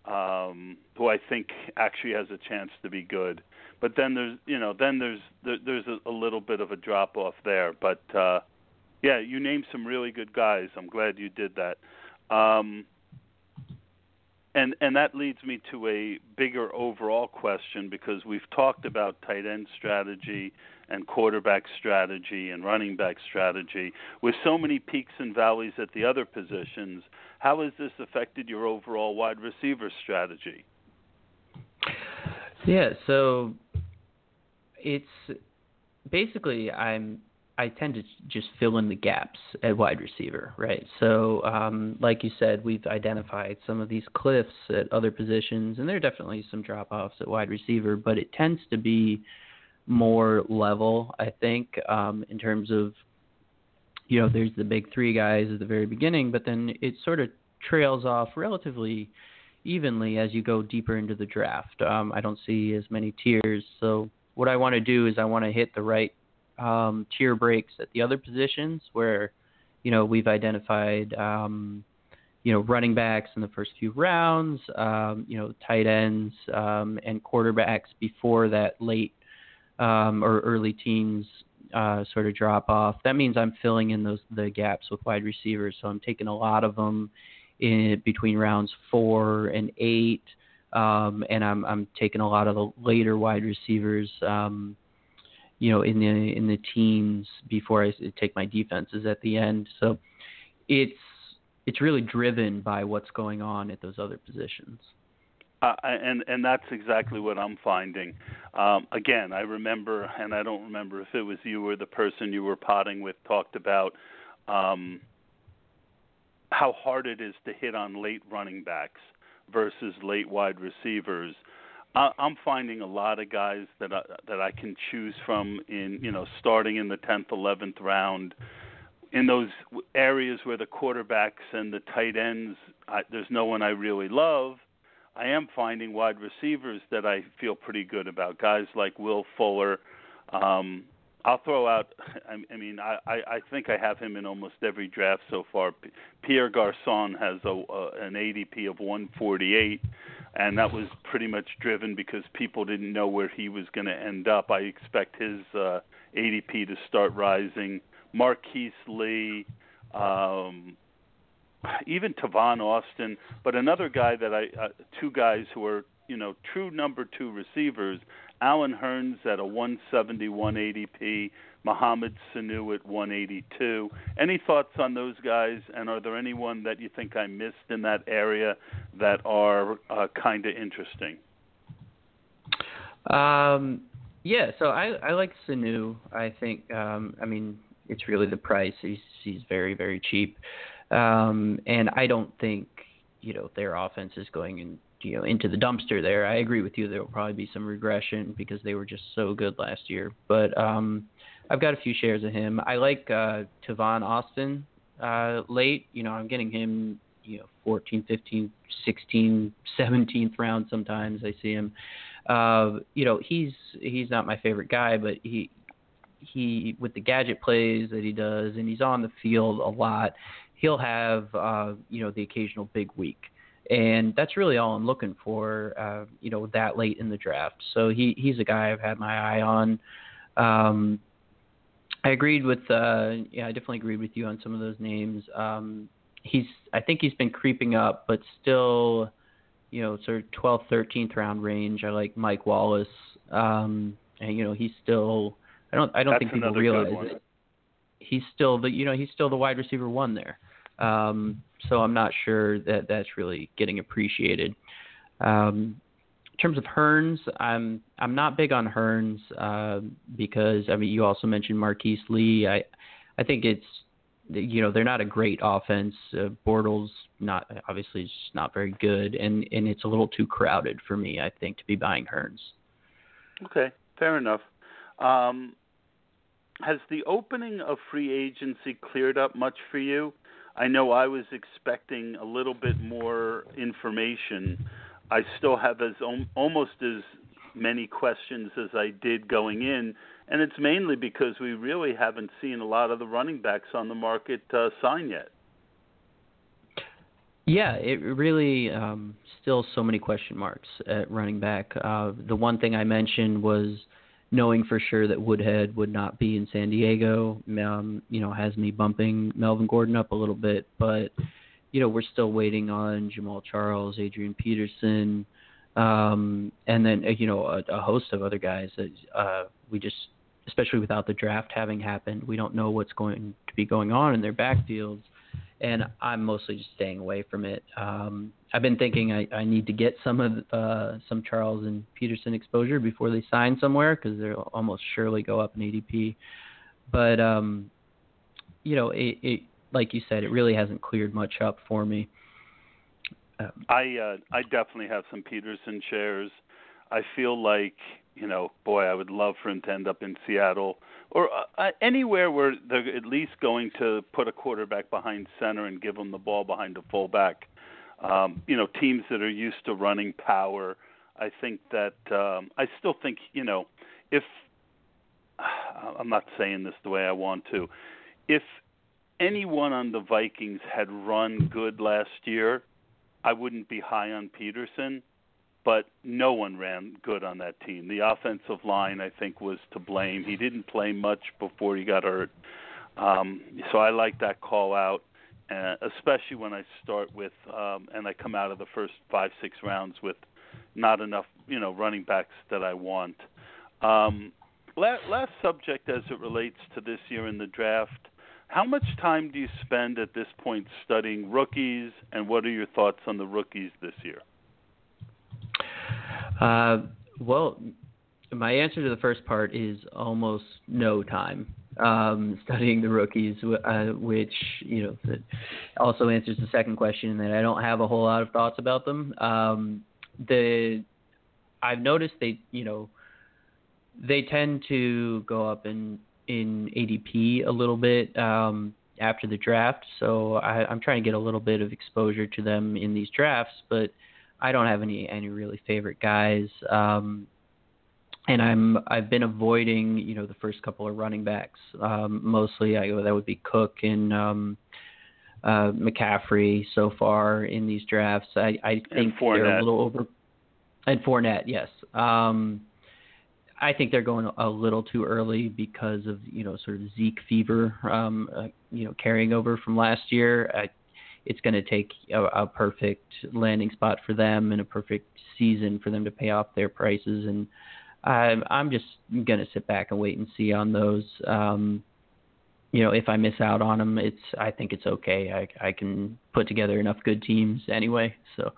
um, who I think actually has a chance to be good. But then there's, you know, then there's there, there's a, a little bit of a drop off there. But uh, yeah, you named some really good guys. I'm glad you did that. Um, and and that leads me to a bigger overall question because we've talked about tight end strategy and quarterback strategy and running back strategy with so many peaks and valleys at the other positions how has this affected your overall wide receiver strategy yeah so it's basically i'm I tend to just fill in the gaps at wide receiver, right? So, um, like you said, we've identified some of these cliffs at other positions, and there are definitely some drop offs at wide receiver, but it tends to be more level, I think, um, in terms of, you know, there's the big three guys at the very beginning, but then it sort of trails off relatively evenly as you go deeper into the draft. Um, I don't see as many tiers. So, what I want to do is I want to hit the right um, tier breaks at the other positions where, you know, we've identified, um, you know, running backs in the first few rounds, um, you know, tight ends um, and quarterbacks before that late um, or early teens uh, sort of drop off. That means I'm filling in those the gaps with wide receivers. So I'm taking a lot of them in between rounds four and eight. Um, and I'm I'm taking a lot of the later wide receivers. Um, you know, in the in the teens before I take my defenses at the end. So it's it's really driven by what's going on at those other positions. Uh, and and that's exactly what I'm finding. Um, again, I remember, and I don't remember if it was you or the person you were potting with talked about um, how hard it is to hit on late running backs versus late wide receivers. I, I'm finding a lot of guys that I, that I can choose from in you know starting in the 10th, 11th round. In those areas where the quarterbacks and the tight ends, I, there's no one I really love I am finding wide receivers that I feel pretty good about. Guys like Will Fuller. Um, I'll throw out. (laughs) I, I mean, I, I think I have him in almost every draft so far. Pierre Garcon has a, an ADP of 148, and that was pretty much driven because people didn't know where he was going to end up. I expect his uh, ADP to start rising. Marquise Lee. Um, even Tavon Austin, but another guy that I uh, two guys who are you know true number two receivers. Allen Hurns at a 171 ADP, Mohamed Sanu at 182. Any thoughts on those guys? And are there anyone that you think I missed in that area that are uh, kind of interesting? Um, yeah, so I I like Sanu. I think um, I mean it's really the price. He's he's very very cheap. Um, and I don't think you know their offense is going in, you know into the dumpster there. I agree with you. There will probably be some regression because they were just so good last year. But um, I've got a few shares of him. I like uh, Tavon Austin uh, late. You know, I'm getting him. You know, 14, 15, 16, 17th round. Sometimes I see him. Uh, you know, he's he's not my favorite guy, but he he with the gadget plays that he does, and he's on the field a lot he'll have uh, you know the occasional big week, and that's really all I'm looking for. Uh, you know that late in the draft, so he he's a guy I've had my eye on. Um, I agreed with uh, yeah, I definitely agreed with you on some of those names. Um, he's I think he's been creeping up, but still, you know, sort of 12th, 13th round range. I like Mike Wallace, um, and you know he's still. I don't I don't That's think people realize it. He's still the you know he's still the wide receiver one there. Um, so I'm not sure that that's really getting appreciated. Um, in terms of Hurns, I'm I'm not big on Hurns uh, because I mean you also mentioned Marquise Lee. I I think it's you know they're not a great offense. Uh, Bortles not obviously just not very good, and and it's a little too crowded for me. I think to be buying Hurns. Okay, fair enough. Um, has the opening of free agency cleared up much for you? I know I was expecting a little bit more information. I still have as almost as many questions as I did going in, and it's mainly because we really haven't seen a lot of the running backs on the market uh, sign yet. Yeah, it really um, still so many question marks at running back. Uh, the one thing I mentioned was knowing for sure that Woodhead would not be in San Diego, um, you know, has me bumping Melvin Gordon up a little bit. But you know, we're still waiting on Jamaal Charles, Adrian Peterson, um, and then uh, you know a, a host of other guys that uh, we just, especially without the draft having happened, we don't know what's going to be going on in their backfields and I'm mostly just staying away from it. Um, I've been thinking I, I need to get some of uh, some Charles and Peterson exposure before they sign somewhere because they'll almost surely go up in ADP. But um, you know, it, it like you said, it really hasn't cleared much up for me. Um, I uh, I definitely have some Peterson shares. I feel like you know, boy, I would love for him to end up in Seattle or uh, uh, anywhere where they're at least going to put a quarterback behind center and give them the ball behind a fullback. Um, you know, teams that are used to running power. I think that um, I still think you know if (sighs) I'm not saying this the way I want to, if anyone on the Vikings had run good last year, I wouldn't be high on Peterson but no one ran good on that team. The offensive line, I think, was to blame. He didn't play much before he got hurt. Um, so I like that call out, uh, especially when I start with um, and I come out of the first five, six rounds with not enough, you know, running backs that I want. Um, last, last subject as it relates to this year in the draft. How much time do you spend at this point studying rookies, and what are your thoughts on the rookies this year? Uh, well, my answer to the first part is almost no time um, (laughs) studying the rookies, uh, which you know also answers the second question that I don't have a whole lot of thoughts about them. Um, the I've noticed they you know they tend to go up in in ADP a little bit um, after the draft, so I, I'm trying to get a little bit of exposure to them in these drafts, but I don't have any any really favorite guys. Um, and I'm I've been avoiding you know the first couple of running backs um, mostly. I, that would be Cook and um, uh, McCaffrey so far in these drafts. I, I think they're a little over. And Fournette, yes. Um, I think they're going a little too early because of you know sort of Zeke fever, um, uh, you know carrying over from last year. I, it's going to take a, a perfect landing spot for them and a perfect season for them to pay off their prices and I'm I'm just gonna sit back and wait and see on those. Um, you know, if I miss out on them, it's I think it's okay. I I can put together enough good teams anyway. So,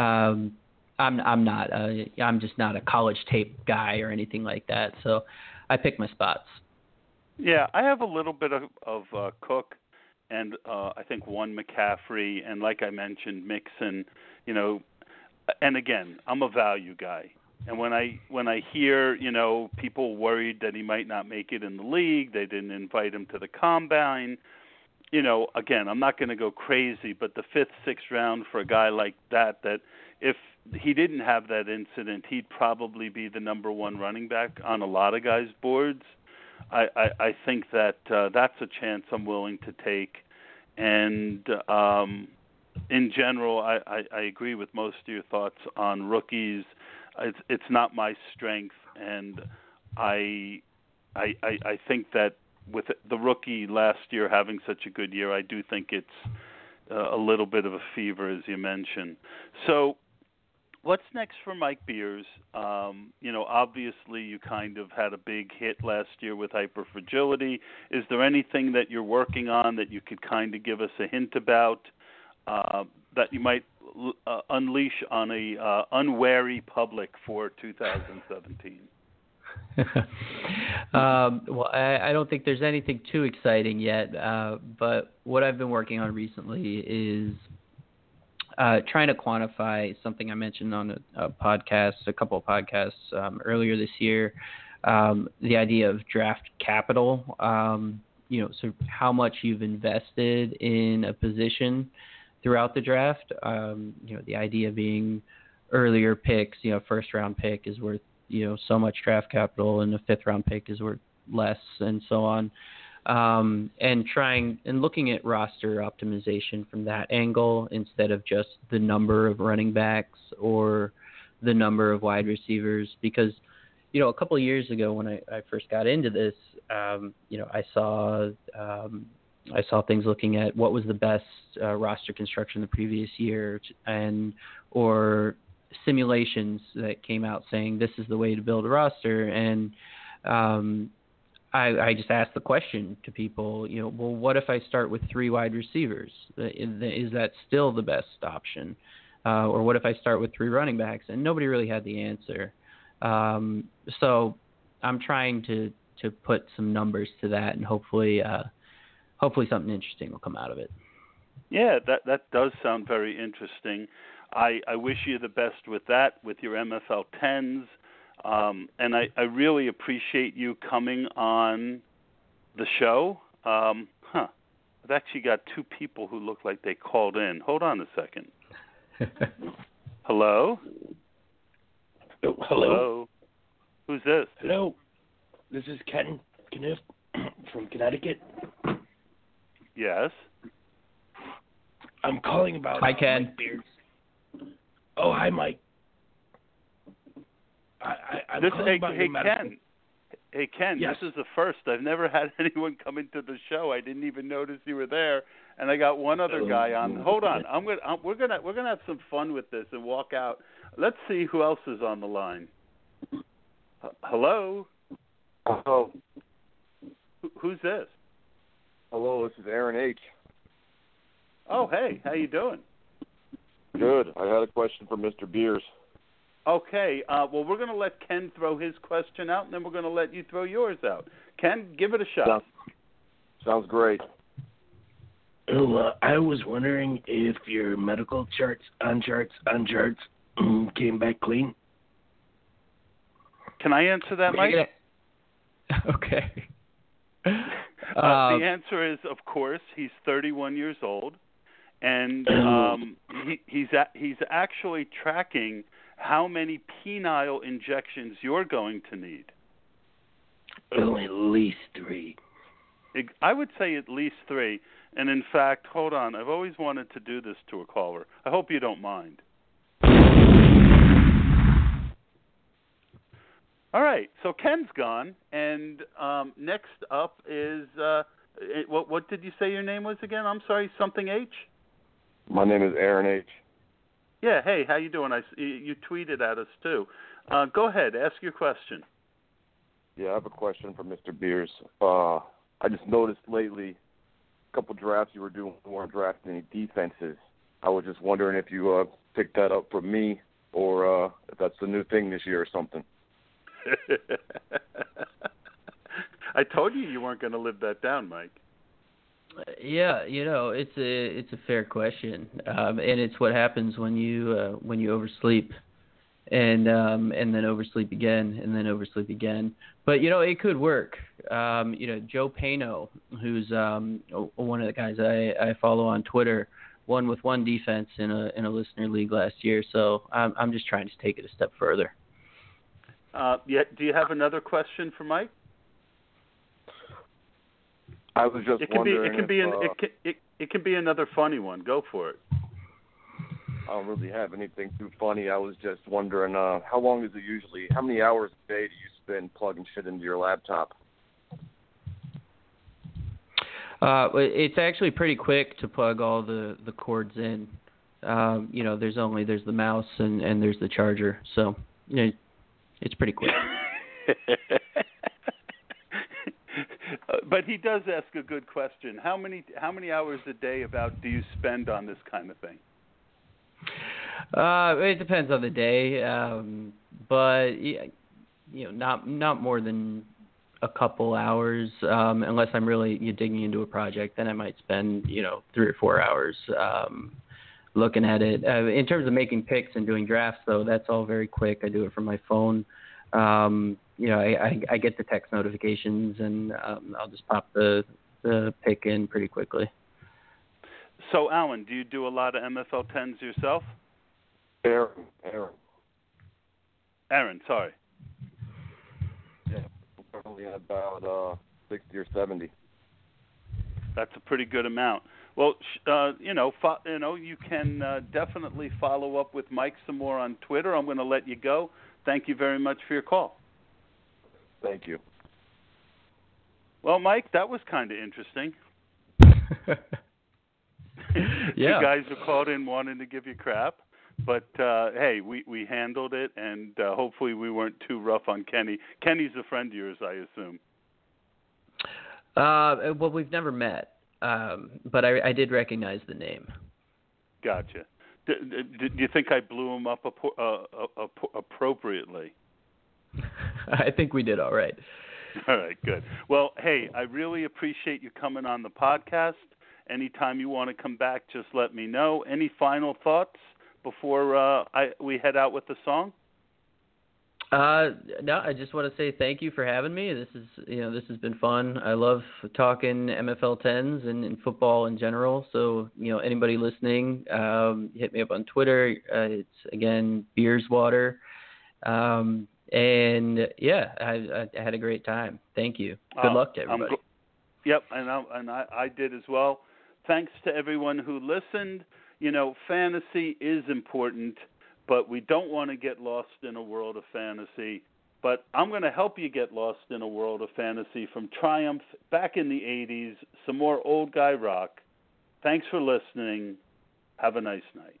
um, I'm I'm not a, I'm just not a college tape guy or anything like that. So, I pick my spots. Yeah, I have a little bit of of uh, Cook, and uh, I think one McCaffrey, and like I mentioned, Mixon. You know, and again, I'm a value guy. And when I when I hear you know people worried that he might not make it in the league, they didn't invite him to the combine. You know, again, I'm not going to go crazy, but the fifth, sixth round for a guy like that, that if he didn't have that incident, he'd probably be the number one running back on a lot of guys' boards. I I, I think that uh, that's a chance I'm willing to take, and um, in general, I, I, I agree with most of your thoughts on rookies. It's it's not my strength, and I I I, I think that with the rookie last year having such a good year, I do think it's uh, a little bit of a fever, as you mentioned. So, what's next for Mike Beers? Um, you know, obviously, you kind of had a big hit last year with hyperfragility. Is there anything that you're working on that you could kind of give us a hint about uh, that you might uh, unleash on a uh, unwary public for 2017? (laughs) um, well, I, I, don't think there's anything too exciting yet, uh, but what I've been working on recently is uh, trying to quantify something I mentioned on a, a podcast, a couple of podcasts um, earlier this year. Um, the idea of draft capital, um, you know, so how much you've invested in a position throughout the draft. Um, you know, the idea being earlier picks, you know, first round pick is worth, you know, so much draft capital and a fifth round pick is worth less and so on. Um, and trying and looking at roster optimization from that angle instead of just the number of running backs or the number of wide receivers because you know a couple of years ago when I, I first got into this um, you know I saw um, I saw things looking at what was the best uh, roster construction the previous year, and or simulations that came out saying this is the way to build a roster. And um, I, I just asked the question to people, you know, well, what if I start with three wide receivers? Is that still the best option? Uh, or what if I start with three running backs? And nobody really had the answer. Um, so I'm trying to to put some numbers to that, and hopefully. Uh, hopefully something interesting will come out of it. Yeah, that that does sound very interesting. I, I wish you the best with that, with your MFL tens, um, and I, I really appreciate you coming on the show. Um, huh? I've actually got two people who look like they called in. Hold on a second. (laughs) hello. Oh, hello. Hello. Who's this? Hello. This is Ken Kniff (clears throat) from Connecticut. Yes. I'm calling about Hi, Ken. Mike Beers. Oh, hi, Mike. I, I, I'm this, hey, hey Ken. Hey Ken, yes. this is the first. I've never (laughs) had anyone come into the show. I didn't even notice you were there, and I got one other guy on. Hold on, I'm gonna I'm, we're gonna we're gonna have some fun with this and walk out. Let's see who else is on the line. H- hello. Hello. Wh- Who's this? Hello, this is Aaron H. Oh, hey, how you doing? Good. I had a question for Mr. Beers. Okay. Uh, well, we're going to let Ken throw his question out, and then we're going to let you throw yours out. Ken, give it a shot. Sounds, sounds great. Oh, uh, I was wondering if your medical charts, on charts, on charts came back clean. Can I answer that, Mike? (laughs) okay. Uh, Um, the answer is, of course, he's 31 years old, and um, he, he's a, he's actually tracking how many penile injections you're going to need. Oh, at least three. I would say at least three. And in fact, hold on, I've always wanted to do this to a caller. I hope you don't mind. All right, so Ken's gone, and um, next up is uh, it, what? What did you say your name was again? I'm sorry, something H. My name is Aaron H. Yeah, hey, how you doing? I you you tweeted at us too. Uh, go ahead, ask your question. Yeah, I have a question for Mr. Beers. Uh, I just noticed lately, a couple drafts you were doing, weren't drafting any defenses. I was just wondering if you uh, picked that up from me, or uh, if that's the new thing this year or something. (laughs) I told you you weren't going to live that down, Mike. Yeah, you know, it's a it's a fair question, um, and it's what happens when you uh, when you oversleep, and um, and then oversleep again, and then oversleep again. But you know, it could work. Um, you know, Joe Pano, who's um, one of the guys I, I follow on Twitter, won with one defense in a in a listener league last year. So I'm I'm just trying to take it a step further. Uh, yeah, do you have another question for Mike? I was just it can be it can if, be an, uh, it can it, it can be another funny one. Go for it. I don't really have anything too funny. I was just wondering, uh, how long is it usually? How many hours a day do you spend plugging shit into your laptop? Uh, it- it's actually pretty quick to plug all the the cords in. Um, you know, there's only there's the mouse and and there's the charger, so you know, it's pretty quick. (laughs) Uh, but he does ask a good question. How many how many hours a day about do you spend on this kind of thing? Uh, it depends on the day, um, but you know, not not more than a couple hours, um, unless I'm really you know, digging into a project. Then I might spend you know three or four hours um, looking at it. Uh, in terms of making picks and doing drafts, though, that's all very quick. I do it from my phone. Um, you know, I, I, I get the text notifications, and um, I'll just pop the the pick in pretty quickly. So, Alan, do you do a lot of MFL tens yourself? Aaron, Aaron. Aaron, sorry. Yeah, probably about uh, sixty or seventy. That's a pretty good amount. Well, uh, you know, fo- you know, you can uh, definitely follow up with Mike some more on Twitter. I'm going to let you go. Thank you very much for your call. Thank you. Well, Mike, that was kind of interesting. (laughs) (laughs) Yeah. Two guys who called in wanting to give you crap, but uh, hey, we we handled it, and uh, hopefully we weren't too rough on Kenny. Kenny's a friend of yours, I assume. Uh, well, we've never met, um, but I, I did recognize the name. Gotcha. D- d- do you think I blew him up appro- uh, uh, appropriately? (laughs) (laughs) I think we did all right. All right, good. Well, hey, I really appreciate you coming on the podcast. Anytime you want to come back, just let me know. Any final thoughts before uh, I we head out with the song? Uh, no, I just want to say thank you for having me. This is, you know, this has been fun. I love talking MFL tens and, and football in general. So, you know, anybody listening, um, hit me up on Twitter. Uh, it's again Beers Water. Um, and yeah, I, I had a great time. Thank you. Good Uh, luck to everybody. gl- Yep, and I, and I, I did as well. Thanks to everyone who listened. You know, fantasy is important, but we don't want to get lost in a world of fantasy. But I'm going to help you get lost in a world of fantasy from Triumph back in the 80s, some more old guy rock. Thanks for listening. Have a nice night.